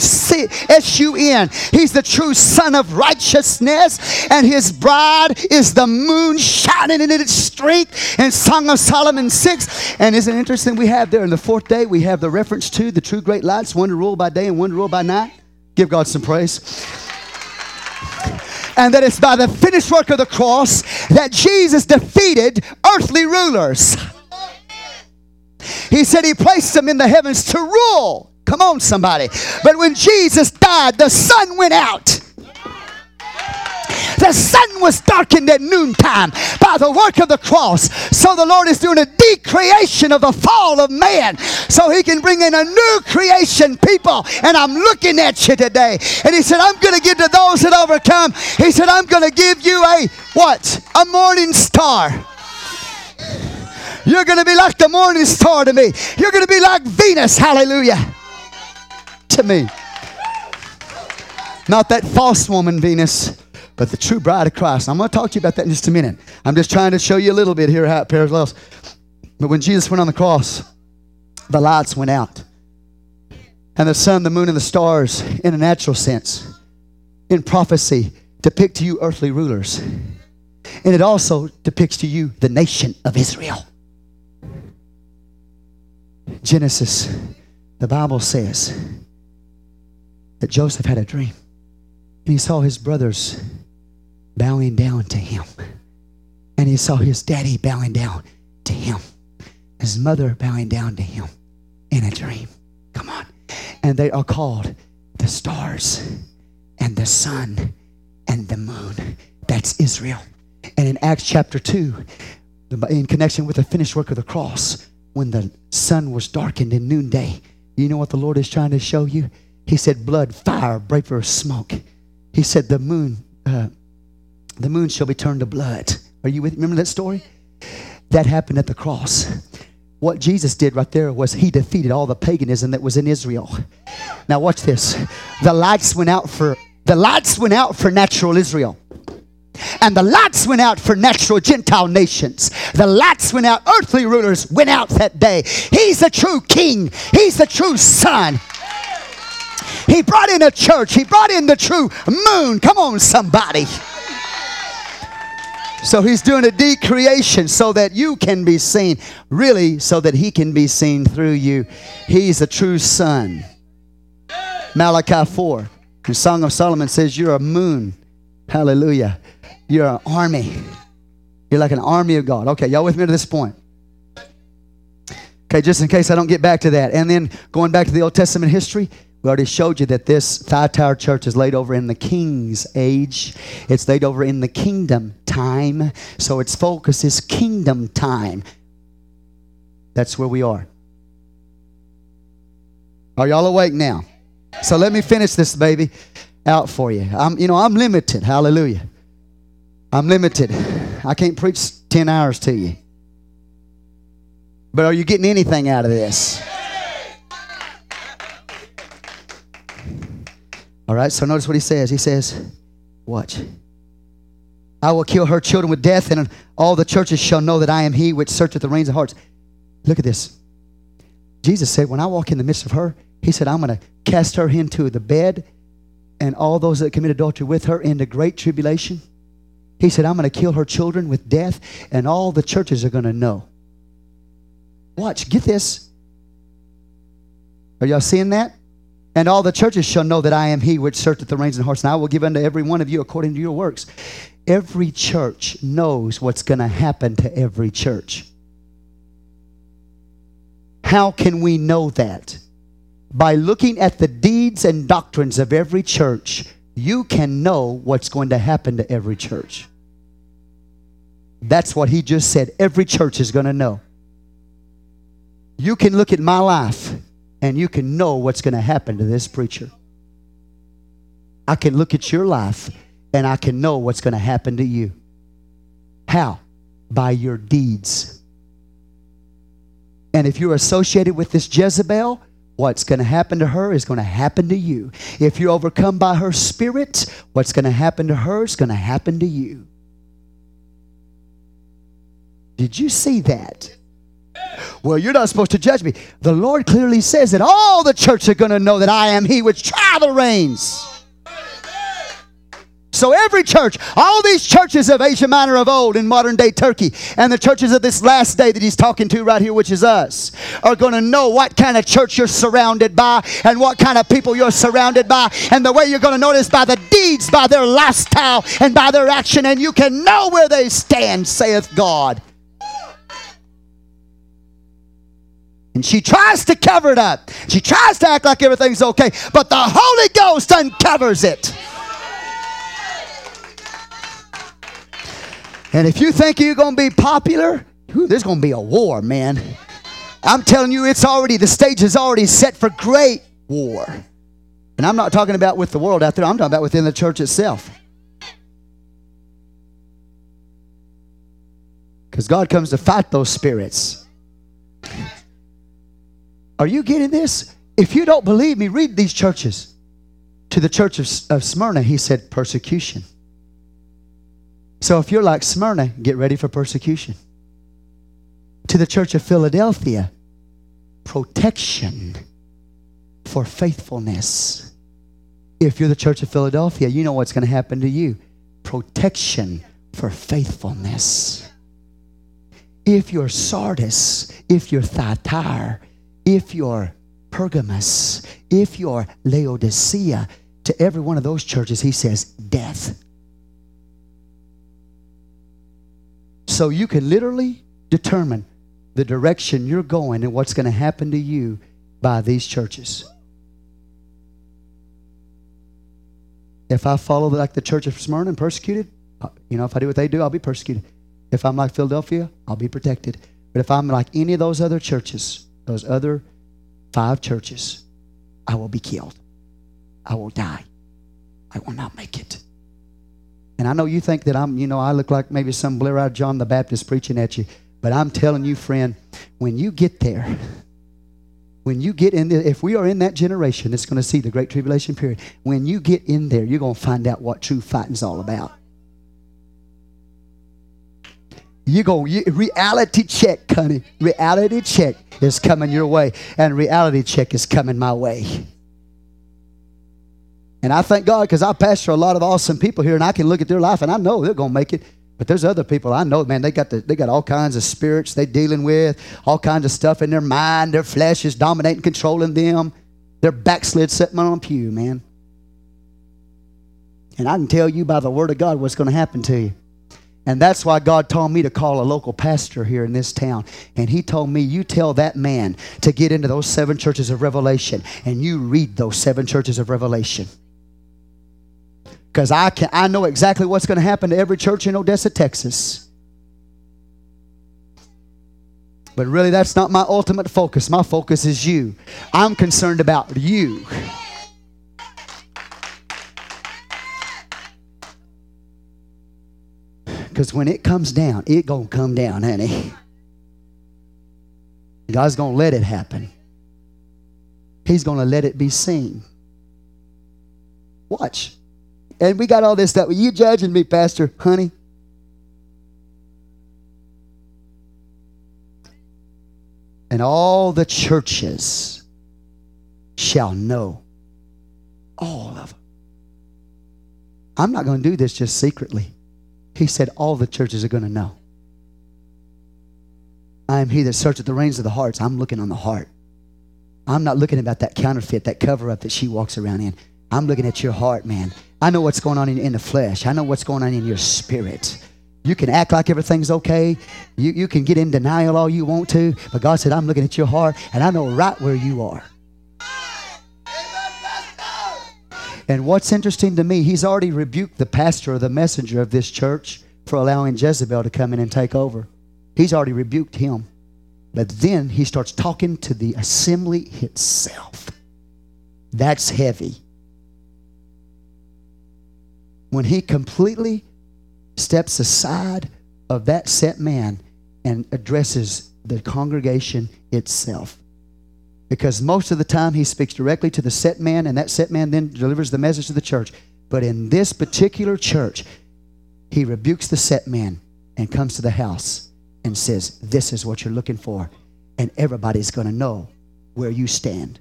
He's the true son of righteousness, and his bride is the moon shining in its strength in Song of Solomon 6. And isn't it interesting? We have there in the fourth day, we have the reference to the two great lights, one to rule by day and one to rule by night. Give God some praise and that it's by the finished work of the cross that Jesus defeated earthly rulers. He said he placed them in the heavens to rule. Come on, somebody. But when Jesus died, the sun went out. The sun was darkened at noontime by the work of the cross. So the Lord is doing a decreation of the fall of man so he can bring in a new creation people. And I'm looking at you today. And he said, I'm going to give to those that overcome. He said, I'm going to give you a what? A morning star. You're going to be like the morning star to me. You're going to be like Venus. Hallelujah. To me. Not that false woman, Venus but the true bride of Christ. I'm going to talk to you about that in just a minute. I'm just trying to show you a little bit here how it parallels. But when Jesus went on the cross, the lights went out. And the sun, the moon, and the stars, in a natural sense, in prophecy, depict to you earthly rulers. And it also depicts to you the nation of Israel. Genesis, the Bible says that Joseph had a dream. And he saw his brothers bowing down to him. And he saw his daddy bowing down to him, his mother bowing down to him in a dream. Come on. And they are called the stars and the sun and the moon. That's Israel. And in Acts chapter 2, in connection with the finished work of the cross, when the sun was darkened in noonday, you know what the Lord is trying to show you? He said, Blood, fire, vapor, smoke. He said, The moon, uh, the moon shall be turned to blood. Are you with? Remember that story? That happened at the cross. What Jesus did right there was he defeated all the paganism that was in Israel. Now watch this. The lights went out for the lights went out for natural Israel. And the lights went out for natural Gentile nations. The lights went out, earthly rulers went out that day. He's the true king, he's the true son. He brought in a church, he brought in the true moon. Come on, somebody. So he's doing a decreation so that you can be seen, really, so that he can be seen through you. He's a true son. Malachi 4, the Song of Solomon says, You're a moon. Hallelujah. You're an army. You're like an army of God. Okay, y'all with me to this point? Okay, just in case I don't get back to that. And then going back to the Old Testament history, we already showed you that this Thyatira church is laid over in the king's age. It's laid over in the kingdom time. So its focus is kingdom time. That's where we are. Are y'all awake now? So let me finish this baby out for you. I'm you know, I'm limited. Hallelujah. I'm limited. I can't preach 10 hours to you. But are you getting anything out of this? All right, so notice what he says. He says, Watch. I will kill her children with death, and all the churches shall know that I am he which searcheth the reins of hearts. Look at this. Jesus said, When I walk in the midst of her, he said, I'm going to cast her into the bed and all those that commit adultery with her into great tribulation. He said, I'm going to kill her children with death, and all the churches are going to know. Watch, get this. Are y'all seeing that? And all the churches shall know that I am he which searcheth the reins and hearts, and I will give unto every one of you according to your works. every church knows what's going to happen to every church. How can we know that? By looking at the deeds and doctrines of every church, you can know what's going to happen to every church. That's what he just said. Every church is going to know. You can look at my life and you can know what's going to happen to this preacher. I can look at your life and I can know what's going to happen to you. How? By your deeds. And if you're associated with this Jezebel, what's going to happen to her is going to happen to you. If you're overcome by her spirit, what's going to happen to her is going to happen to you. Did you see that? Well, you're not supposed to judge me. The Lord clearly says that all the church are going to know that I am He which trial the reins. So every church, all these churches of Asia Minor of old in modern day Turkey, and the churches of this last day that he's talking to right here, which is us, are going to know what kind of church you're surrounded by and what kind of people you're surrounded by. And the way you're going to notice by the deeds, by their lifestyle, and by their action, and you can know where they stand, saith God. And she tries to cover it up. She tries to act like everything's okay, but the Holy Ghost uncovers it. And if you think you're going to be popular, whew, there's going to be a war, man. I'm telling you, it's already, the stage is already set for great war. And I'm not talking about with the world out there, I'm talking about within the church itself. Because God comes to fight those spirits. Are you getting this? If you don't believe me, read these churches. To the church of, of Smyrna, he said, persecution. So if you're like Smyrna, get ready for persecution. To the church of Philadelphia, protection for faithfulness. If you're the church of Philadelphia, you know what's going to happen to you protection for faithfulness. If you're Sardis, if you're Thyatira, if you're Pergamos, if you're Laodicea, to every one of those churches, he says, death. So you can literally determine the direction you're going and what's going to happen to you by these churches. If I follow like the church of Smyrna and persecuted, uh, you know, if I do what they do, I'll be persecuted. If I'm like Philadelphia, I'll be protected. But if I'm like any of those other churches, those other five churches, I will be killed. I will die. I will not make it. And I know you think that I'm, you know, I look like maybe some Blair eyed John the Baptist preaching at you. But I'm telling you, friend, when you get there, when you get in there, if we are in that generation that's going to see the Great Tribulation period, when you get in there, you're going to find out what true fighting's all about. You go, you, reality check, honey. Reality check is coming your way, and reality check is coming my way. And I thank God because I pastor a lot of awesome people here, and I can look at their life and I know they're going to make it. But there's other people I know, man, they got, the, they got all kinds of spirits they're dealing with, all kinds of stuff in their mind. Their flesh is dominating, controlling them. They're backslid sitting on a pew, man. And I can tell you by the word of God what's going to happen to you. And that's why God told me to call a local pastor here in this town. And he told me, You tell that man to get into those seven churches of Revelation and you read those seven churches of Revelation because I can I know exactly what's going to happen to every church in Odessa, Texas. But really, that's not my ultimate focus. My focus is you. I'm concerned about you. Because when it comes down, it gonna come down, honey. God's gonna let it happen. He's gonna let it be seen. Watch. And we got all this stuff. You judging me, Pastor, honey? And all the churches shall know. All of them. I'm not going to do this just secretly. He said all the churches are going to know. I am he that searcheth the reins of the hearts. I'm looking on the heart. I'm not looking about that counterfeit, that cover up that she walks around in. I'm looking at your heart, man. I know what's going on in, in the flesh. I know what's going on in your spirit. You can act like everything's okay. You, you can get in denial all you want to. But God said, I'm looking at your heart and I know right where you are. And what's interesting to me, he's already rebuked the pastor or the messenger of this church for allowing Jezebel to come in and take over. He's already rebuked him. But then he starts talking to the assembly itself. That's heavy. When he completely steps aside of that set man and addresses the congregation itself. Because most of the time he speaks directly to the set man, and that set man then delivers the message to the church. But in this particular church, he rebukes the set man and comes to the house and says, This is what you're looking for. And everybody's going to know where you stand.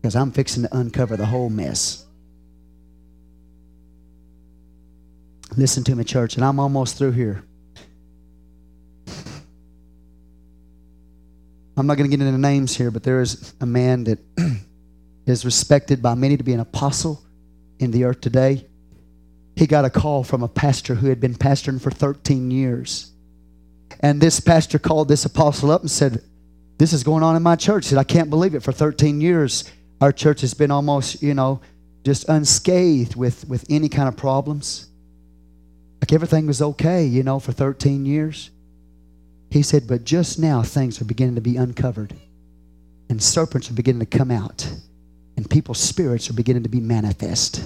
Because I'm fixing to uncover the whole mess. Listen to me, church, and I'm almost through here. I'm not going to get into names here, but there is a man that is respected by many to be an apostle in the earth today. He got a call from a pastor who had been pastoring for 13 years. And this pastor called this apostle up and said, This is going on in my church. He said, I can't believe it. For 13 years, our church has been almost, you know, just unscathed with, with any kind of problems. Like everything was okay, you know, for 13 years. He said, but just now things are beginning to be uncovered. And serpents are beginning to come out. And people's spirits are beginning to be manifest.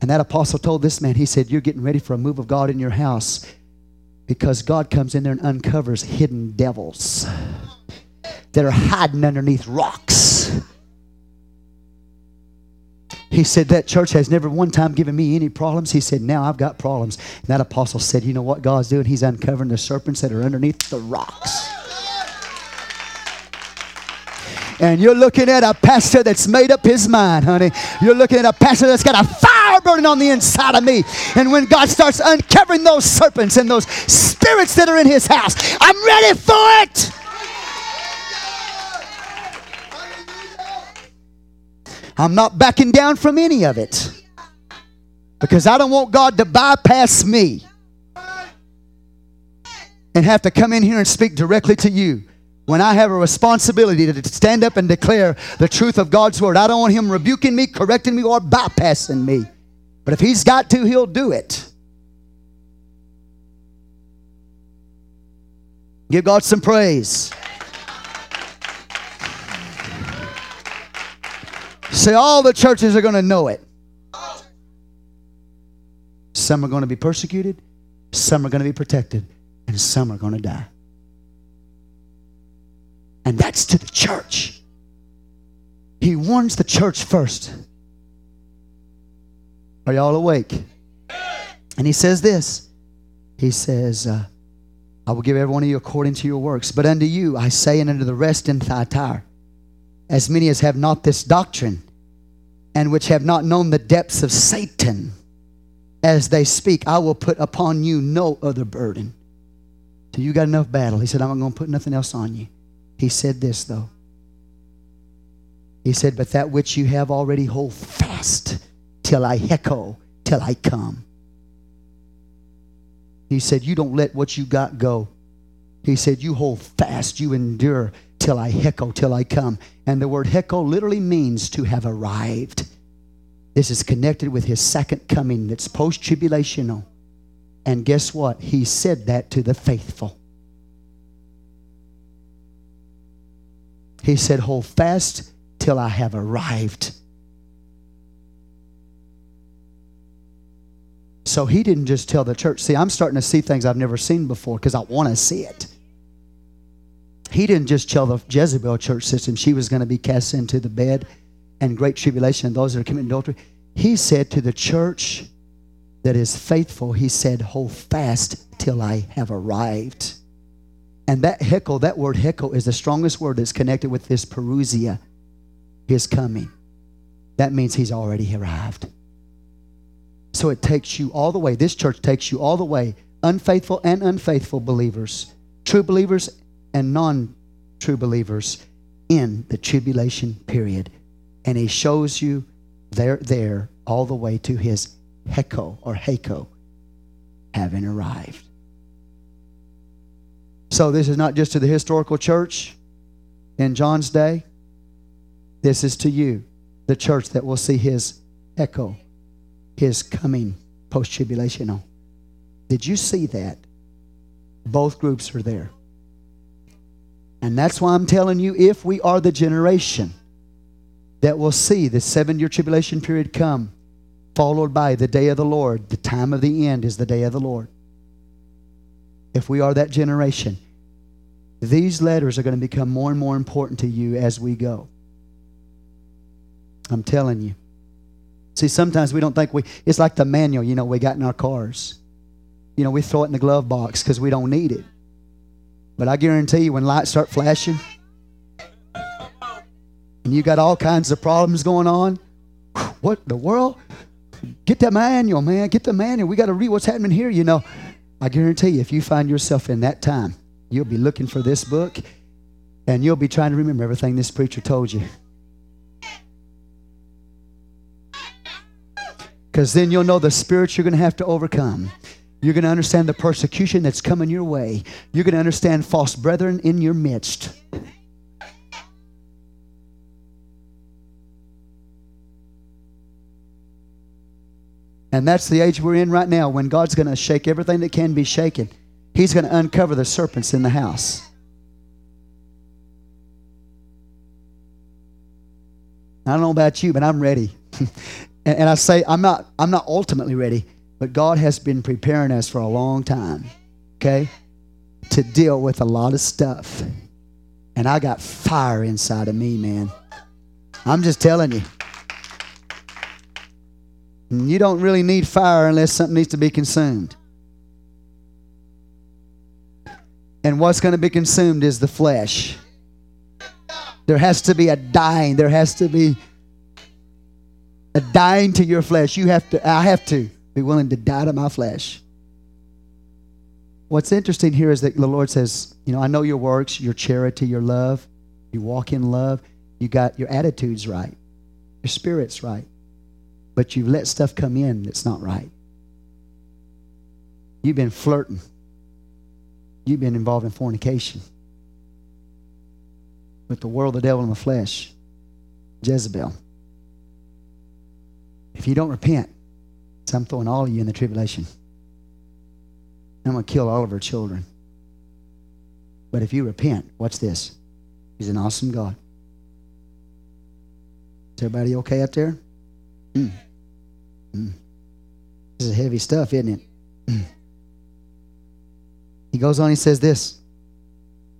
And that apostle told this man, he said, You're getting ready for a move of God in your house because God comes in there and uncovers hidden devils that are hiding underneath rocks. He said, That church has never one time given me any problems. He said, Now I've got problems. And that apostle said, You know what God's doing? He's uncovering the serpents that are underneath the rocks. And you're looking at a pastor that's made up his mind, honey. You're looking at a pastor that's got a fire burning on the inside of me. And when God starts uncovering those serpents and those spirits that are in his house, I'm ready for it. I'm not backing down from any of it because I don't want God to bypass me and have to come in here and speak directly to you when I have a responsibility to stand up and declare the truth of God's word. I don't want Him rebuking me, correcting me, or bypassing me. But if He's got to, He'll do it. Give God some praise. Say, all the churches are going to know it. Some are going to be persecuted, some are going to be protected, and some are going to die. And that's to the church. He warns the church first. Are y'all awake? And he says this He says, uh, I will give every one of you according to your works. But unto you I say, and unto the rest in Thyatira, as many as have not this doctrine, and which have not known the depths of Satan, as they speak, I will put upon you no other burden. Till you got enough battle. He said, I'm not going to put nothing else on you. He said this, though. He said, But that which you have already hold fast till I heko, till I come. He said, You don't let what you got go. He said, You hold fast, you endure till I heko, till I come. And the word heko literally means to have arrived. This is connected with his second coming that's post tribulational. And guess what? He said that to the faithful. He said, Hold fast till I have arrived. So he didn't just tell the church. See, I'm starting to see things I've never seen before because I want to see it. He didn't just tell the Jezebel church system she was going to be cast into the bed and great tribulation and those that are committing adultery. He said to the church that is faithful, he said, Hold fast till I have arrived. And that heckle, that word heckle, is the strongest word that's connected with this parousia, his coming. That means he's already arrived. So it takes you all the way, this church takes you all the way, unfaithful and unfaithful believers, true believers and non true believers in the tribulation period. And he shows you They're there all the way to his Heko or Hako, having arrived. So this is not just to the historical church in John's day. This is to you, the church that will see his heko, his coming post tribulational. Did you see that? Both groups are there. And that's why I'm telling you if we are the generation that will see the seven year tribulation period come, followed by the day of the Lord, the time of the end is the day of the Lord. If we are that generation, these letters are going to become more and more important to you as we go. I'm telling you. See, sometimes we don't think we, it's like the manual, you know, we got in our cars. You know, we throw it in the glove box because we don't need it. But I guarantee you, when lights start flashing and you got all kinds of problems going on, what the world? Get that manual, man. Get the manual. We got to read what's happening here, you know. I guarantee you, if you find yourself in that time, you'll be looking for this book and you'll be trying to remember everything this preacher told you. Because then you'll know the spirits you're going to have to overcome. You're going to understand the persecution that's coming your way. You're going to understand false brethren in your midst. And that's the age we're in right now when God's going to shake everything that can be shaken. He's going to uncover the serpents in the house. I don't know about you, but I'm ready. and, I say I'm not I'm not ultimately ready, but God has been preparing us for a long time, okay? To deal with a lot of stuff. And I got fire inside of me, man. I'm just telling you. You don't really need fire unless something needs to be consumed. And what's going to be consumed is the flesh. There has to be a dying. There has to be a dying to your flesh. You have to, I have to be willing to die to my flesh. What's interesting here is that the Lord says, you know, I know your works, your charity, your love. You walk in love. You got your attitudes right. Your spirit's right. But you've let stuff come in that's not right. You've been flirting. You've been involved in fornication with the world, the devil, and the flesh. Jezebel. If you don't repent, so I'm throwing all of you in the tribulation. I'm going to kill all of her children. But if you repent, watch this. He's an awesome God. Is everybody okay up there? Mm. Mm. This is heavy stuff, isn't it? Mm. He goes on, he says this.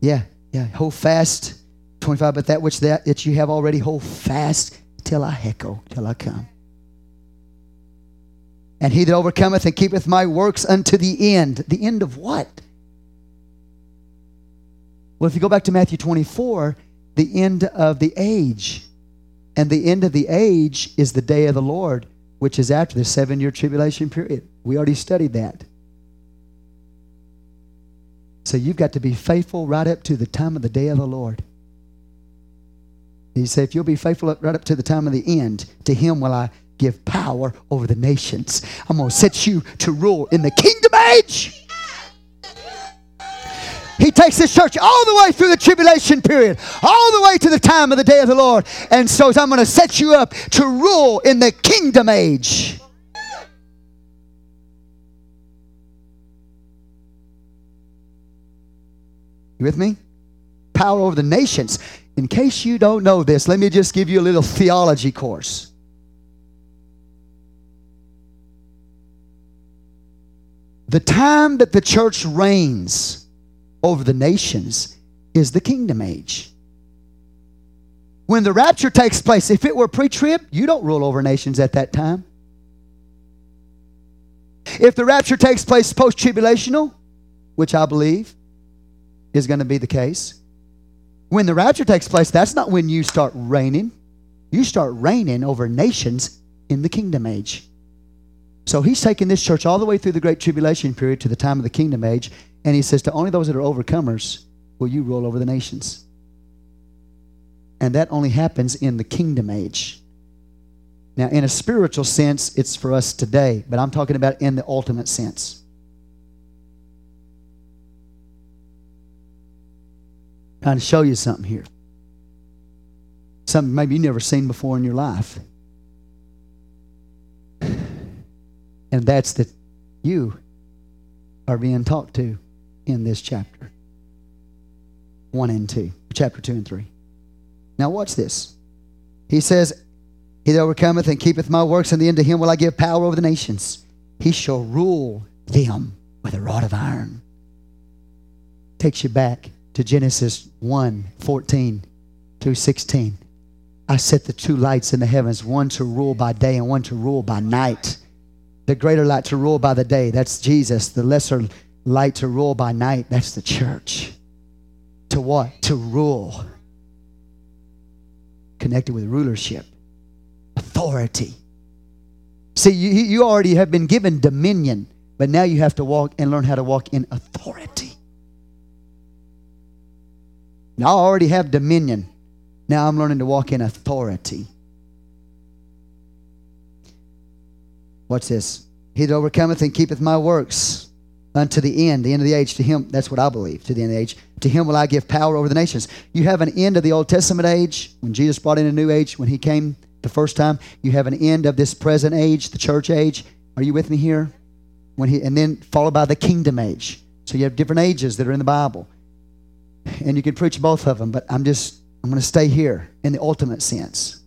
Yeah, yeah, hold fast. 25, but that which that, that you have already hold fast till I heko, till I come. And he that overcometh and keepeth my works unto the end. The end of what? Well, if you go back to Matthew 24, the end of the age. And the end of the age is the day of the Lord, which is after the seven year tribulation period. We already studied that. So you've got to be faithful right up to the time of the day of the Lord. He said, if you'll be faithful right up to the time of the end, to him will I give power over the nations. I'm going to set you to rule in the kingdom age. He takes this church all the way through the tribulation period, all the way to the time of the day of the Lord. And so I'm going to set you up to rule in the kingdom age. You with me? Power over the nations. In case you don't know this, let me just give you a little theology course. The time that the church reigns over the nations is the kingdom age. When the rapture takes place, if it were pre trib, you don't rule over nations at that time. If the rapture takes place post tribulational, which I believe is going to be the case, when the rapture takes place, that's not when you start reigning. You start reigning over nations in the kingdom age. So he's taking this church all the way through the Great Tribulation period to the time of the kingdom age. And he says, To only those that are overcomers will you rule over the nations. And that only happens in the kingdom age. Now, in a spiritual sense, it's for us today, but I'm talking about in the ultimate sense. I'm Trying to show you something here. Something maybe you've never seen before in your life. And that's that you are being talked to in this chapter 1 and 2, chapter 2 and 3. Now, watch this. He says, He that overcometh and keepeth my works, and the end to him will I give power over the nations. He shall rule them with a rod of iron. Takes you back to Genesis 1 14 through 16. I set the two lights in the heavens, one to rule by day and one to rule by night. The greater light to rule by the day, that's Jesus. The lesser light to rule by night, that's the church. To what? To rule. Connected with rulership, authority. See, you, you already have been given dominion, but now you have to walk and learn how to walk in authority. Now, I already have dominion. Now I'm learning to walk in authority. What's this? He that overcometh and keepeth my works unto the end, the end of the age, to him, that's what I believe, to the end of the age, to him will I give power over the nations. You have an end of the Old Testament age, when Jesus brought in a new age, when he came the first time. You have an end of this present age, the church age. Are you with me here? When he, and then followed by the kingdom age. So you have different ages that are in the Bible. And you can preach both of them, but I'm just I'm going to stay here in the ultimate sense.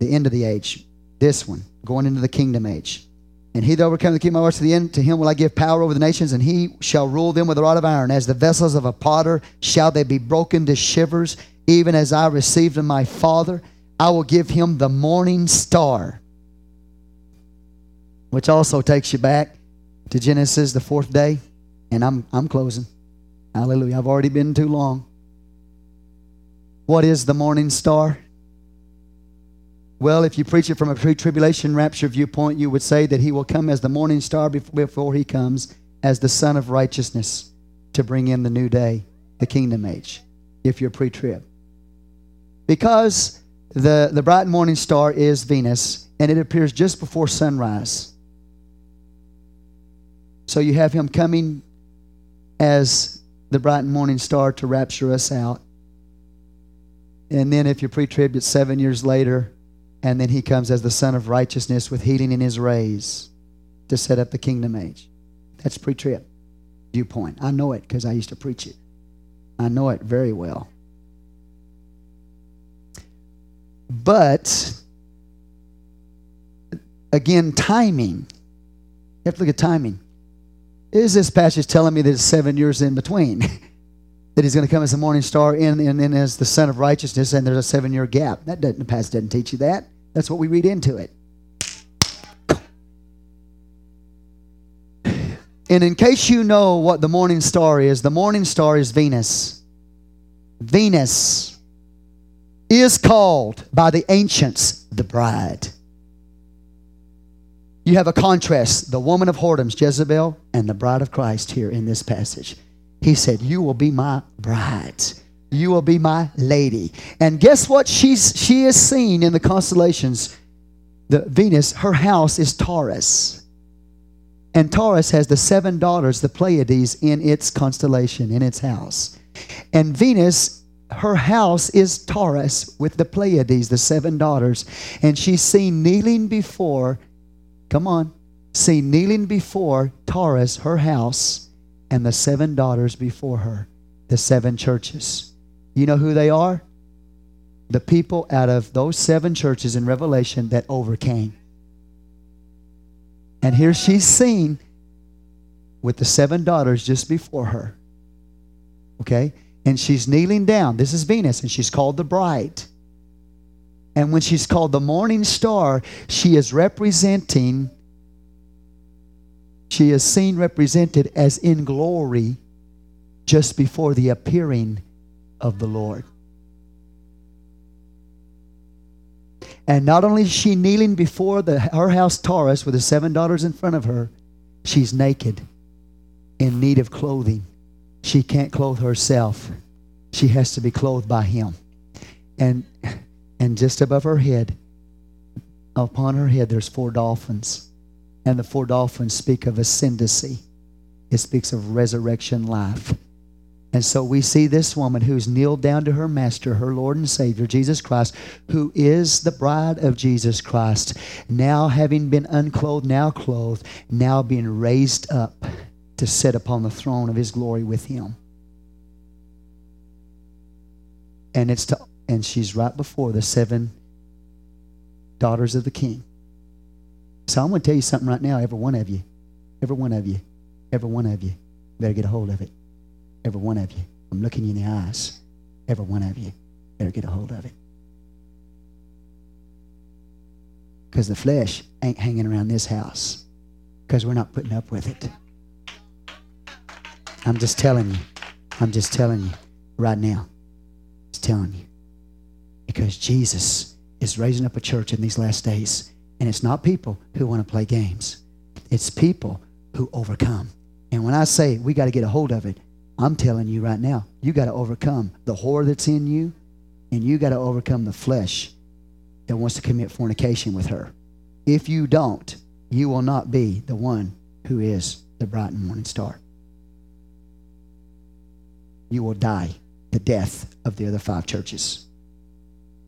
The end of the age. This one, going into the kingdom age. And he that overcometh the words to the end, to him will I give power over the nations, and he shall rule them with a rod of iron. As the vessels of a potter shall they be broken to shivers, even as I received of my Father. I will give him the morning star. Which also takes you back to Genesis, the fourth day. And I'm, I'm closing. Hallelujah. I've already been too long. What is the morning star? Well, if you preach it from a pre tribulation rapture viewpoint, you would say that he will come as the morning star before he comes as the Sun of righteousness to bring in the new day, the kingdom age, if you're pre trib. Because the, the bright morning star is Venus, and it appears just before sunrise. So you have him coming as the bright morning star to rapture us out. And then if you're pre-trib, it's seven years later. And then he comes as the Sun of Righteousness with healing in his rays to set up the kingdom age. That's pre-trib viewpoint. I know it because I used to preach it. I know it very well. But again, timing. You have to look at timing. Is this passage telling me that it's seven years in between? that he's going to come as the morning star and, and as the sun of righteousness, and there's a seven year gap. That doesn't, the passage doesn't teach you that. That's what we read into it. And in case you know what the morning star is, the morning star is Venus. Venus is called by the ancients the bride. You have a contrast the woman of whoredoms, Jezebel, and the bride of Christ here in this passage. He said, You will be my bride. You will be my lady. And guess what she's she is seen in the constellations? The Venus, her house is Taurus. And Taurus has the seven daughters, the Pleiades, in its constellation, in its house. And Venus, her house is Taurus with the Pleiades, the seven daughters. And she's seen kneeling before, come on, seen kneeling before Taurus, her house, and the seven daughters before her, the seven churches. You know who they are? The people out of those seven churches in Revelation that overcame. And here she's seen with the seven daughters just before her. Okay? And she's kneeling down. This is Venus, and she's called the bride. And when she's called the morning star, she is representing she is seen represented as in glory just before the appearing of the Lord. And not only is she kneeling before the, her house Taurus with the seven daughters in front of her, she's naked, in need of clothing. She can't clothe herself. She has to be clothed by him. And, and just above her head, upon her head there's four dolphins. And the four dolphins speak of ascendancy. It speaks of resurrection life. And so we see this woman who's kneeled down to her master, her Lord and Savior, Jesus Christ, who is the bride of Jesus Christ, now having been unclothed, now clothed, now being raised up to sit upon the throne of his glory with him. And it's to and she's right before the seven daughters of the king. So I'm going to tell you something right now, every one of you, every one of you, every one of you, better get a hold of it. Every one of you. I'm looking you in the eyes. Every one of you better get a hold of it. Because the flesh ain't hanging around this house. Because we're not putting up with it. I'm just telling you. I'm just telling you right now. I'm just telling you. Because Jesus is raising up a church in these last days. And it's not people who want to play games, it's people who overcome. And when I say we got to get a hold of it, I'm telling you right now, you got to overcome the whore that's in you, and you got to overcome the flesh that wants to commit fornication with her. If you don't, you will not be the one who is the bright and morning star. You will die the death of the other five churches.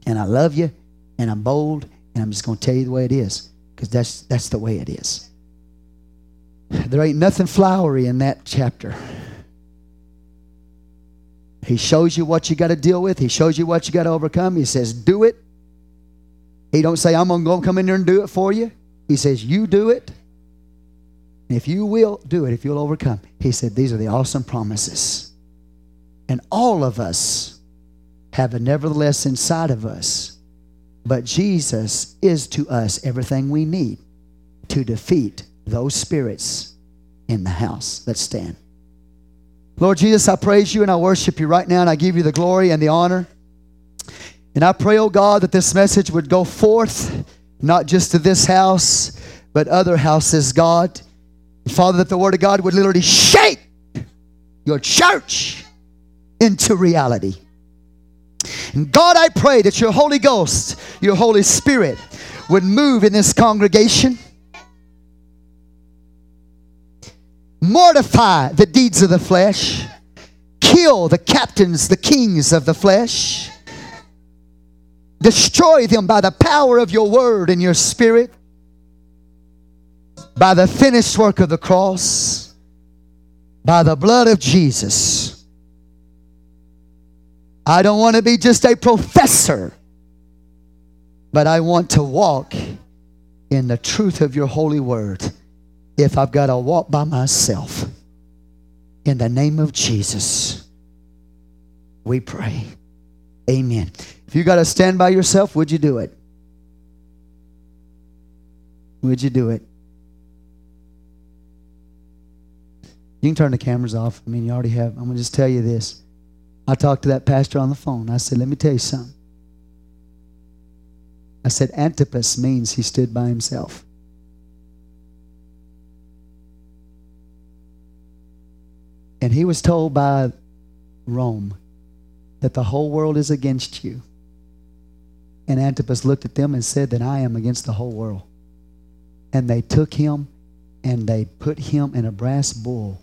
And I love you, and I'm bold, and I'm just going to tell you the way it is, because that's, that's the way it is. There ain't nothing flowery in that chapter. He shows you what you got to deal with. He shows you what you got to overcome. He says, do it. He don't say, I'm going to go come in there and do it for you. He says, you do it. And if you will do it, if you'll overcome. He said, these are the awesome promises. And all of us have a nevertheless inside of us. But Jesus is to us everything we need to defeat those spirits in the house. Let's stand. Lord Jesus, I praise you and I worship you right now and I give you the glory and the honor. And I pray, oh God, that this message would go forth, not just to this house, but other houses, God. Father, that the Word of God would literally shake your church into reality. And God, I pray that your Holy Ghost, your Holy Spirit, would move in this congregation mortify the deeds of the flesh, kill the captains, the kings of the flesh, destroy them by the power of your word and your spirit, by the finished work of the cross, by the blood of Jesus. I don't want to be just a professor, but I want to walk in the truth of your holy word if I've got to walk by myself. In the name of Jesus, we pray. Amen. If you got to stand by yourself, would you do it? Would you do it? You can turn the cameras off. I mean, you already have. I'm going to just tell you this. I talked to that pastor on the phone. I said, let me tell you something. I said, Antipas means he stood by himself. And he was told by Rome that the whole world is against you. And Antipas looked at them and said that I am against the whole world. And they took him and they put him in a brass bull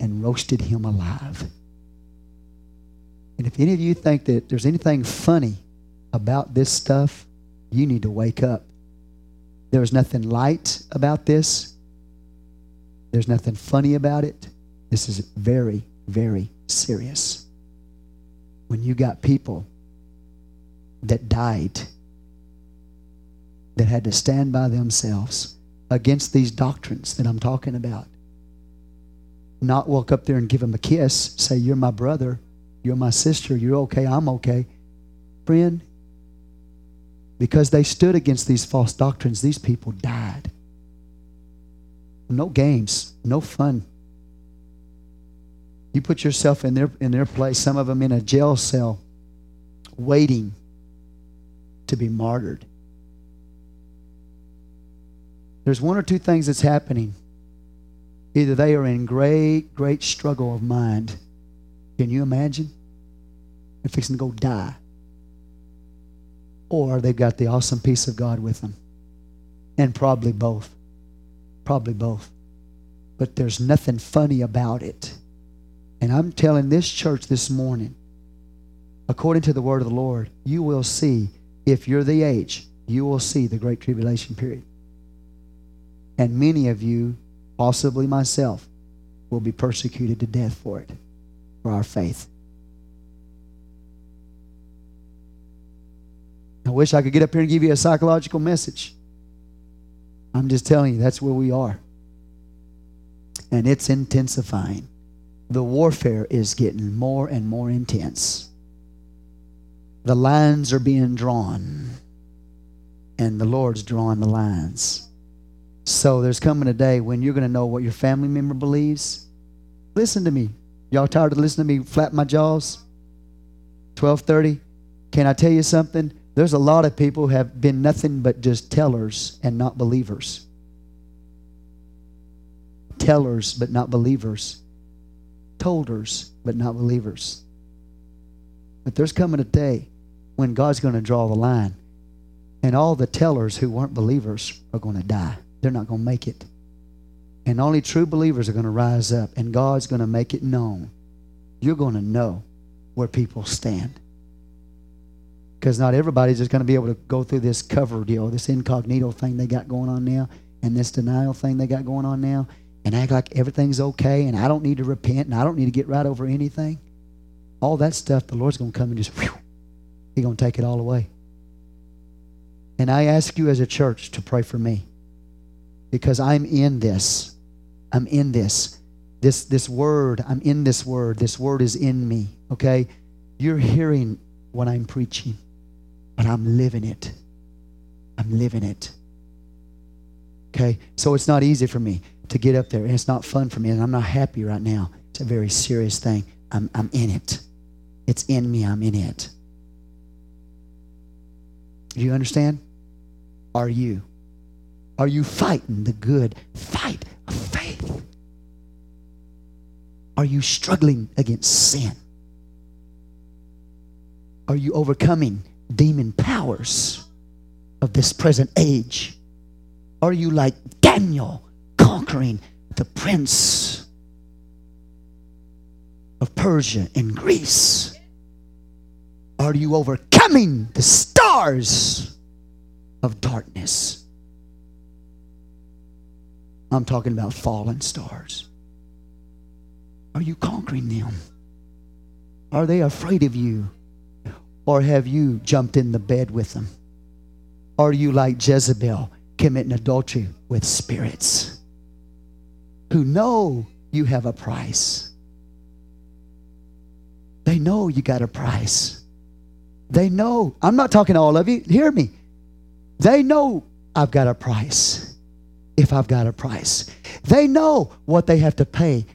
and roasted him alive. And if any of you think that there's anything funny about this stuff, you need to wake up. There's nothing light about this. There's nothing funny about it. This is very, very serious. When you got people that died, that had to stand by themselves against these doctrines that I'm talking about, not walk up there and give them a kiss, say, You're my brother, you're my sister, you're okay, I'm okay. Friend, because they stood against these false doctrines, these people died. No games, no fun. You put yourself in their in their place, some of them in a jail cell waiting to be martyred. There's one or two things that's happening. Either they are in great, great struggle of mind. Can you imagine? They're fixing to go die. Or they've got the awesome peace of God with them. And probably both. Probably both. But there's nothing funny about it. And I'm telling this church this morning, according to the word of the Lord, you will see, if you're the age, you will see the Great Tribulation period. And many of you, possibly myself, will be persecuted to death for it, for our faith. I wish I could get up here and give you a psychological message. I'm just telling you, that's where we are. And it's intensifying. The warfare is getting more and more intense. The lines are being drawn, and the Lord's drawing the lines. So there's coming a day when you're going to know what your family member believes. Listen to me. Y'all tired of listening to me flap my jaws? 1230. Can I tell you something? There's a lot of people who have been nothing but just tellers and not believers. Tellers but not believers. Tolders but not believers. But there's coming a day when God's going to draw the line. And all the tellers who weren't believers are going to die. They're not going to make it. And only true believers are going to rise up, and God's going to make it known. You're going to know where people stand because not everybody's just going to be able to go through this cover deal, this incognito thing they got going on now, and this denial thing they got going on now, and act like everything's okay, and I don't need to repent, and I don't need to get right over anything. All that stuff, the Lord's going to come and just, whew, He's going to take it all away. And I ask you as a church to pray for me because I'm in this. I'm in this. This, this word, I'm in this word. This word is in me, okay? You're hearing what I'm preaching but I'm living it. I'm living it. Okay? So it's not easy for me to get up there, and it's not fun for me, and I'm not happy right now. It's a very serious thing. I'm, I'm in it. It's in me, I'm in it. Do you understand? Are you? Are you fighting the good fight of faith? Are you struggling against sin? Are you overcoming demon powers of this present age? Are you like Daniel conquering the prince of Persia and Greece? Are you overcoming the stars of darkness? I'm talking about fallen stars. Are you conquering them? Are they afraid of you? Or have you jumped in the bed with them? Are you like Jezebel committing adultery with spirits who know you have a price? They know you got a price. They know. I'm not talking to all of you. Hear me. They know I've got a price if I've got a price. They know what they have to pay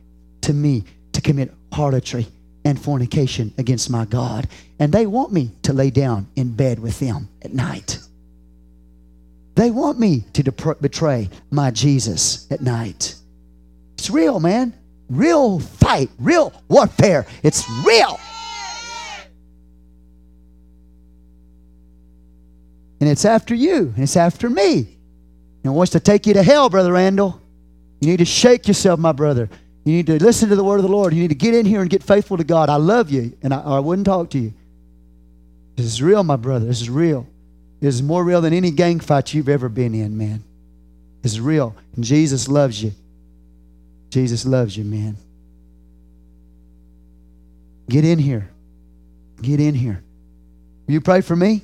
to me to commit harlotry and fornication against my God. And they want me to lay down in bed with them at night. They want me to betray my Jesus at night. It's real, man. Real fight, real warfare. It's real. And it's after you, and it's after me. And wants to take you to hell, Brother Randall. You need to shake yourself, my brother. You need to listen to the word of the Lord. You need to get in here and get faithful to God. I love you, and I, I wouldn't talk to you. This is real, my brother. This is real. This is more real than any gang fight you've ever been in, man. It's real. And Jesus loves you. Jesus loves you, man. Get in here. Get in here. You pray for me?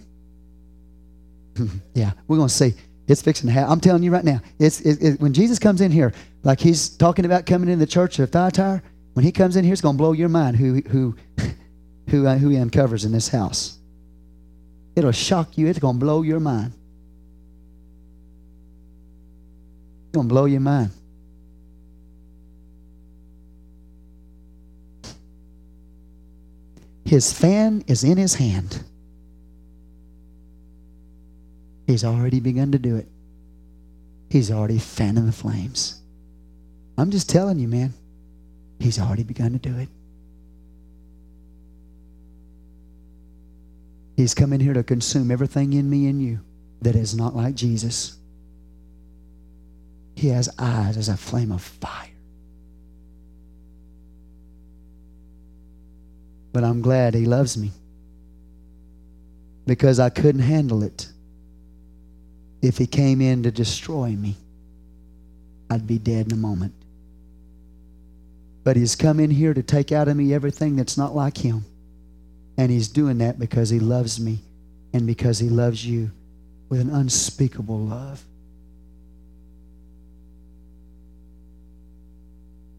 yeah, we're going to see. It's fixing to happen. I'm telling you right now. It's it, it, when Jesus comes in here, like he's talking about coming in the church of Thyatira. When he comes in here, it's going to blow your mind who who who uh, who he uncovers in this house. It'll shock you. It's going to blow your mind. It's going to blow your mind. His fan is in his hand. He's already begun to do it. He's already fanning the flames. I'm just telling you, man. He's already begun to do it. He's come in here to consume everything in me and you that is not like Jesus. He has eyes as a flame of fire. But I'm glad He loves me because I couldn't handle it. If He came in to destroy me, I'd be dead in a moment. But He's come in here to take out of me everything that's not like Him. And He's doing that because He loves me and because He loves you with an unspeakable love.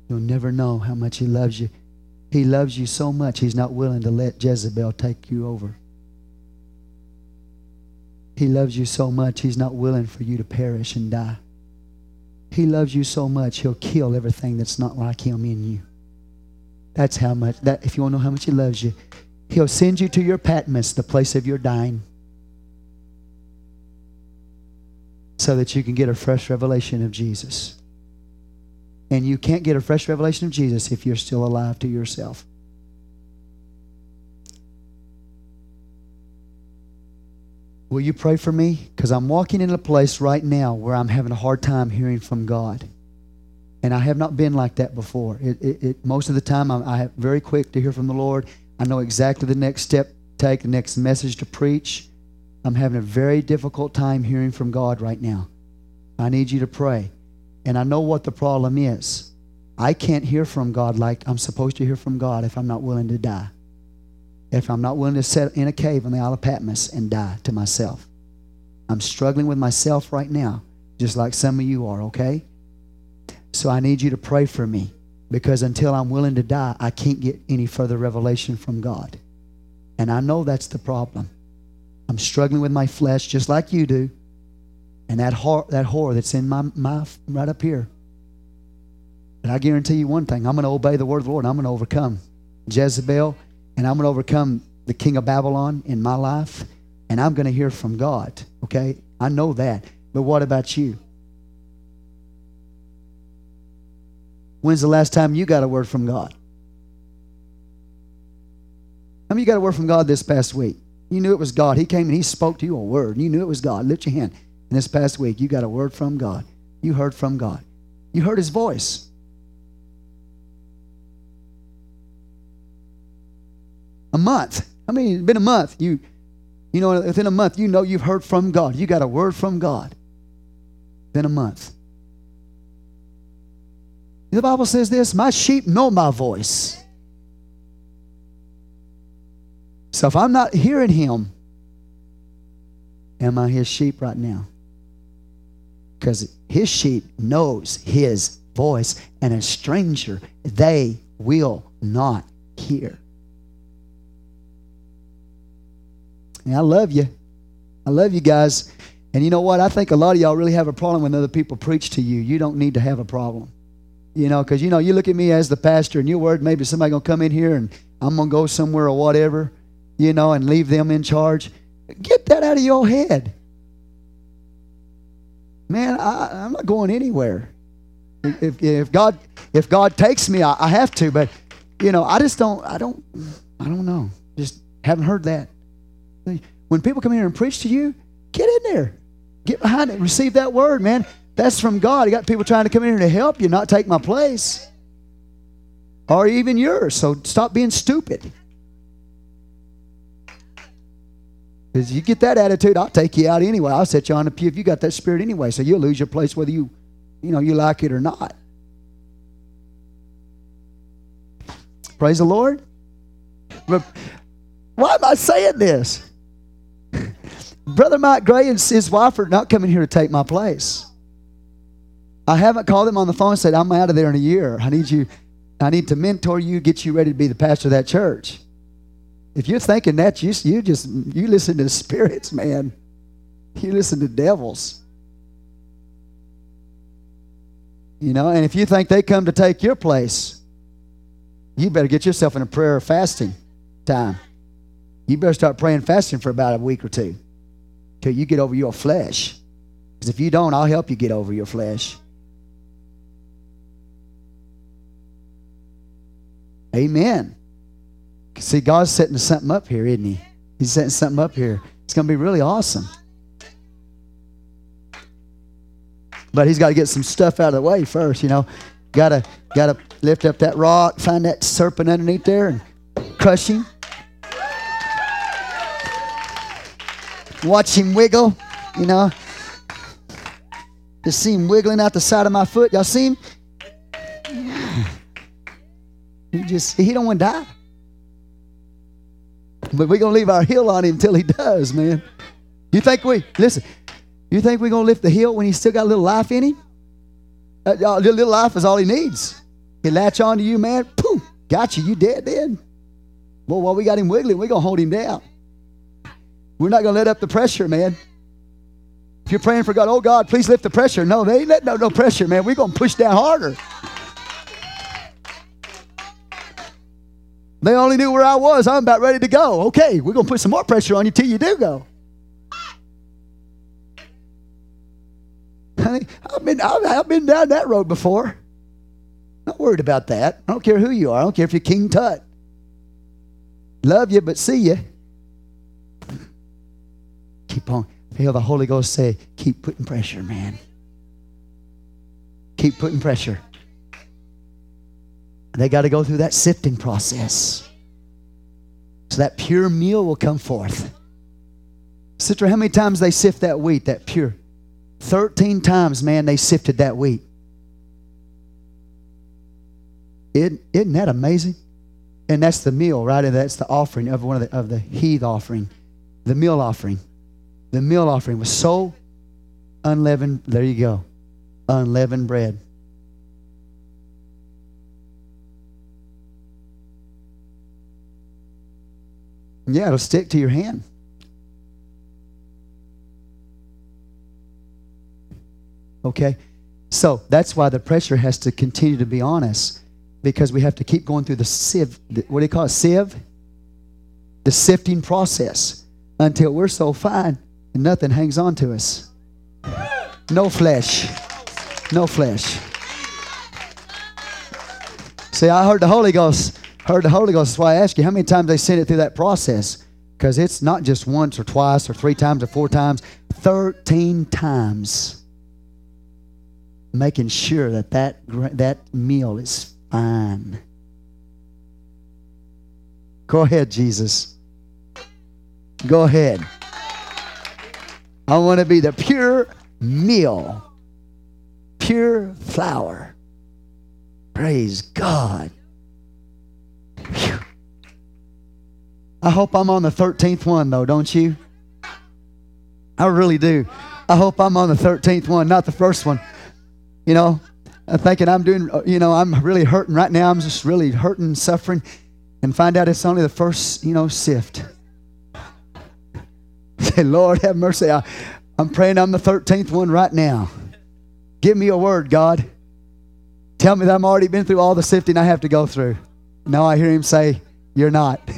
You'll never know how much He loves you. He loves you so much, He's not willing to let Jezebel take you over. He loves you so much, He's not willing for you to perish and die. He loves you so much, He'll kill everything that's not like Him in you. That's how much, that, if you want to know how much He loves you, He'll send you to your Patmos, the place of your dying, so that you can get a fresh revelation of Jesus. And you can't get a fresh revelation of Jesus if you're still alive to yourself. Will you pray for me? Because I'm walking in a place right now where I'm having a hard time hearing from God. And I have not been like that before. It, it, it most of the time, I'm I very quick to hear from the Lord. I know exactly the next step to take, the next message to preach. I'm having a very difficult time hearing from God right now. I need you to pray. And I know what the problem is. I can't hear from God like I'm supposed to hear from God if I'm not willing to die if I'm not willing to sit in a cave on the Isle of Patmos and die to myself. I'm struggling with myself right now, just like some of you are, okay? So I need you to pray for me because until I'm willing to die, I can't get any further revelation from God. And I know that's the problem. I'm struggling with my flesh just like you do. And that whore, that that's in my mouth right up here. But I guarantee you one thing I'm going to obey the word of the Lord. I'm going to overcome Jezebel and I'm going to overcome the king of Babylon in my life, and I'm going to hear from God. Okay? I know that. But what about you? When's the last time you got a word from God? How many you got a word from God this past week? You knew it was God. He came and He spoke to you a word. You knew it was God. Lift your hand. And this past week, you got a word from God. You heard from God. You heard His voice. A month. I mean, it's been a month. You, you know, within a month, you know you've heard from God. You got a word from God. Then a month. The Bible says this My sheep know my voice. So if I'm not hearing him, am I his sheep right now? Because his sheep knows his voice, and a stranger they will not hear. And I love you. I love you guys. And you know what? I think a lot of y'all really have a problem when other people preach to you. You don't need to have a problem. You know, because, you know, you look at me as the pastor and you're worried maybe somebody to come in here and I'm to go somewhere or whatever, you know, and leave them in charge. Get that out of your head. Man, I, am not going anywhere. If, if God if God takes me, I, I have to. But you know, I just don't. I don't. I don't know. Just haven't heard that. When people come here and preach to you, get in there. Get behind it. Receive that word, man. That's from God. You got people trying to come in here to help you, not take my place. Or even yours. So stop being stupid. Because you get that attitude, I'll take you out anyway. I'll set you on the pew if you got that spirit anyway. So you'll lose your place whether you, you know, you like it or not. Praise the Lord. But why am I saying this? Brother Mike Gray and his wife are not coming here to take my place. I haven't called them on the phone and said, I'm out of there in a year. I need you, I need to mentor you, get you ready to be the pastor of that church. If you're thinking that, you, you just you listen to spirits, man. You listen to devils. You know, and if you think they come to take your place, you better get yourself in a prayer fasting time. You better start praying fasting for about a week or two till you get over your flesh. Because if you don't, I'll help you get over your flesh. Amen. See, God's setting something up here, isn't He? He's setting something up here. It's going to be really awesome. But he's got to get some stuff out of the way first, you know. Gotta gotta lift up that rock, find that serpent underneath there, and crush him. Watch him wiggle, you know. Just see him wiggling out the side of my foot. Y'all see him? He just he don't want to die. But we're gonna leave our heel on him until he does, man. You think we listen? You think we're gonna lift the heel when he's still got a little life in him? A little life is all he needs. He latch on to you, man. Poof, got you. You dead then. Well, while we got him wiggling, we're gonna hold him down. We're not gonna let up the pressure, man. If you're praying for God, oh God, please lift the pressure. No, they ain't letting no, no pressure, man. We're gonna push down harder. They only knew where I was. I'm about ready to go. Okay, we're going to put some more pressure on you till you do go. Honey, I've been, I've, I've been down that road before. Not worried about that. I don't care who you are. I don't care if you're King Tut. Love you, but see you. Keep on. Feel the Holy Ghost say, keep putting pressure, man. Keep putting pressure. They got to go through that sifting process. So that pure meal will come forth. Sister, how many times they sift that wheat, that pure? 13 times, man, they sifted that wheat. Isn't, isn't that amazing? And that's the meal, right? And that's the offering of one of the of the heave offering, the meal offering. The meal offering was so unleavened. There you go, unleavened bread. Yeah, it'll stick to your hand. Okay? So that's why the pressure has to continue to be on us because we have to keep going through the sieve. What do you call it? Sieve? The sifting process until we're so fine and nothing hangs on to us. No flesh. No flesh. See, I heard the Holy Ghost heard the Holy Ghost. That's why I ask you how many times they sent it through that process. Because it's not just once or twice or three times or four times, 13 times. Making sure that that, that meal is fine. Go ahead, Jesus. Go ahead. I want to be the pure meal, pure flour. Praise God. I hope I'm on the 13th one, though, don't you? I really do. I hope I'm on the 13th one, not the first one. You know, I'm thinking I'm doing, uh, you know, I'm really hurting right now. I'm just really hurting, suffering, and find out it's only the first, you know, sift. Say, Lord, have mercy. I, I'm praying I'm the 13th one right now. Give me a word, God. Tell me that I'm already been through all the sifting I have to go through. Now I hear him say, You're not.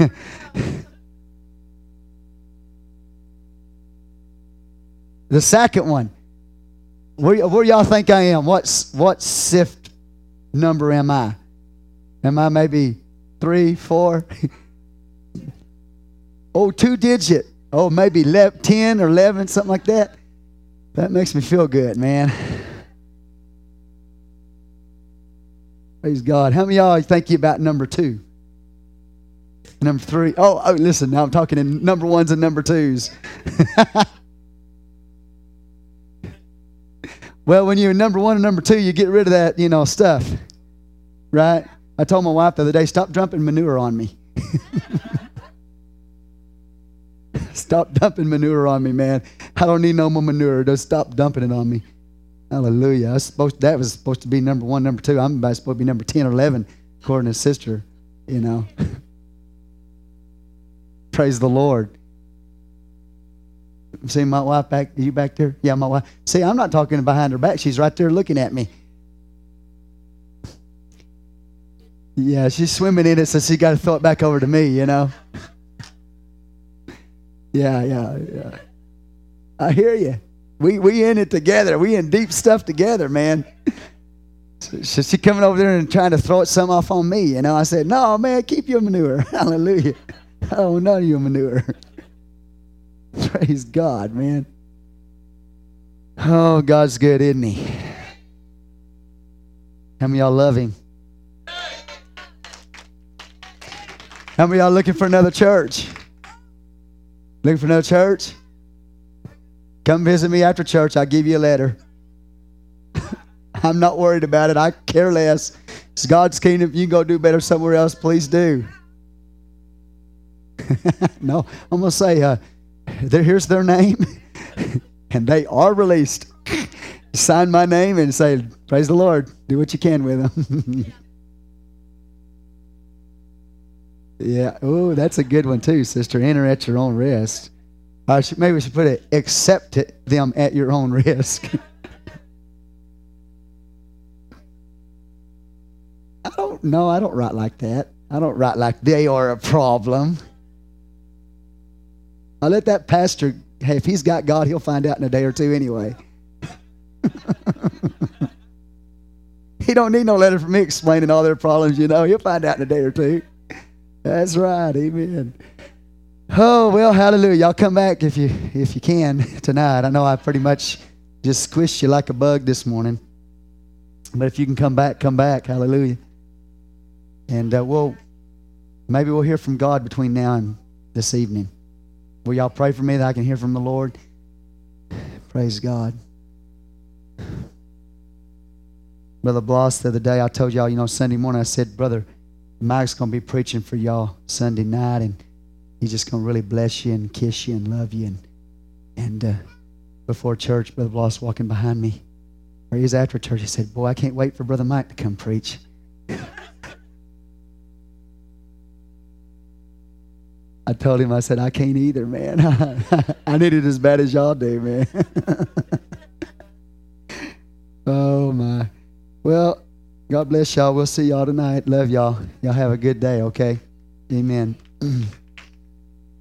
the second one. Where, where y'all think I am? What's what sift number am I? Am I maybe three, four? oh, two digit. Oh, maybe 10 or 11, something like that. That makes me feel good, man. Praise God. How many y'all think you about number two? Number three. Oh, oh, listen, now I'm talking in number ones and number twos. well, when you're number one and number two, you get rid of that, you know, stuff. Right? I told my wife the other day, stop dumping manure on me. stop dumping manure on me, man. I don't need no more manure. Just stop dumping it on me. Hallelujah. I was supposed, that was supposed to be number one, number two. I'm supposed to be number 10 or 11, according to sister, you know. Praise the Lord. See my wife back, you back there? Yeah, my wife. See, I'm not talking behind her back. She's right there looking at me. Yeah, she's swimming in it, so she got to throw it back over to me, you know. Yeah, yeah, yeah. I hear you. We we in it together. We in deep stuff together, man. So she coming over there and trying to throw some off on me. You know, I said, "No, man, keep your manure. Hallelujah. Oh, none of your manure. Praise God, man. Oh, God's good, isn't He? How many y'all love him? How many y'all looking for another church? Looking for another church? Come visit me after church. I'll give you a letter. I'm not worried about it. I care less. It's God's kingdom. If you can go do better somewhere else, please do. no, I'm going to say, uh, here's their name, and they are released. Sign my name and say, Praise the Lord. Do what you can with them. yeah. Oh, that's a good one, too, sister. Enter at your own risk. Uh, I should, maybe we should put it, accept it, them at your own risk. I don't know. I don't write like that. I don't write like they are a problem. I let that pastor, hey, if he's got God, he'll find out in a day or two anyway. he don't need no letter from me explaining all their problems, you know. He'll find out in a day or two. That's right. Amen. Oh, well, hallelujah. Y'all come back if you if you can tonight. I know I pretty much just squished you like a bug this morning. But if you can come back, come back. Hallelujah. And uh, we'll maybe we'll hear from God between now and this evening. Will y'all pray for me that I can hear from the Lord? Praise God. Brother Bloss, the other day I told y'all, you know, Sunday morning I said, Brother Mike's going to be preaching for y'all Sunday night, and he's just going to really bless you and kiss you and love you. And, and uh, before church, Brother Bloss walking behind me, or he was after church, he said, Boy, I can't wait for Brother Mike to come preach. I told him, I said, I can't either, man. I need it as bad as y'all do, man. oh, my. Well, God bless y'all. We'll see y'all tonight. Love y'all. Y'all have a good day, okay? Amen.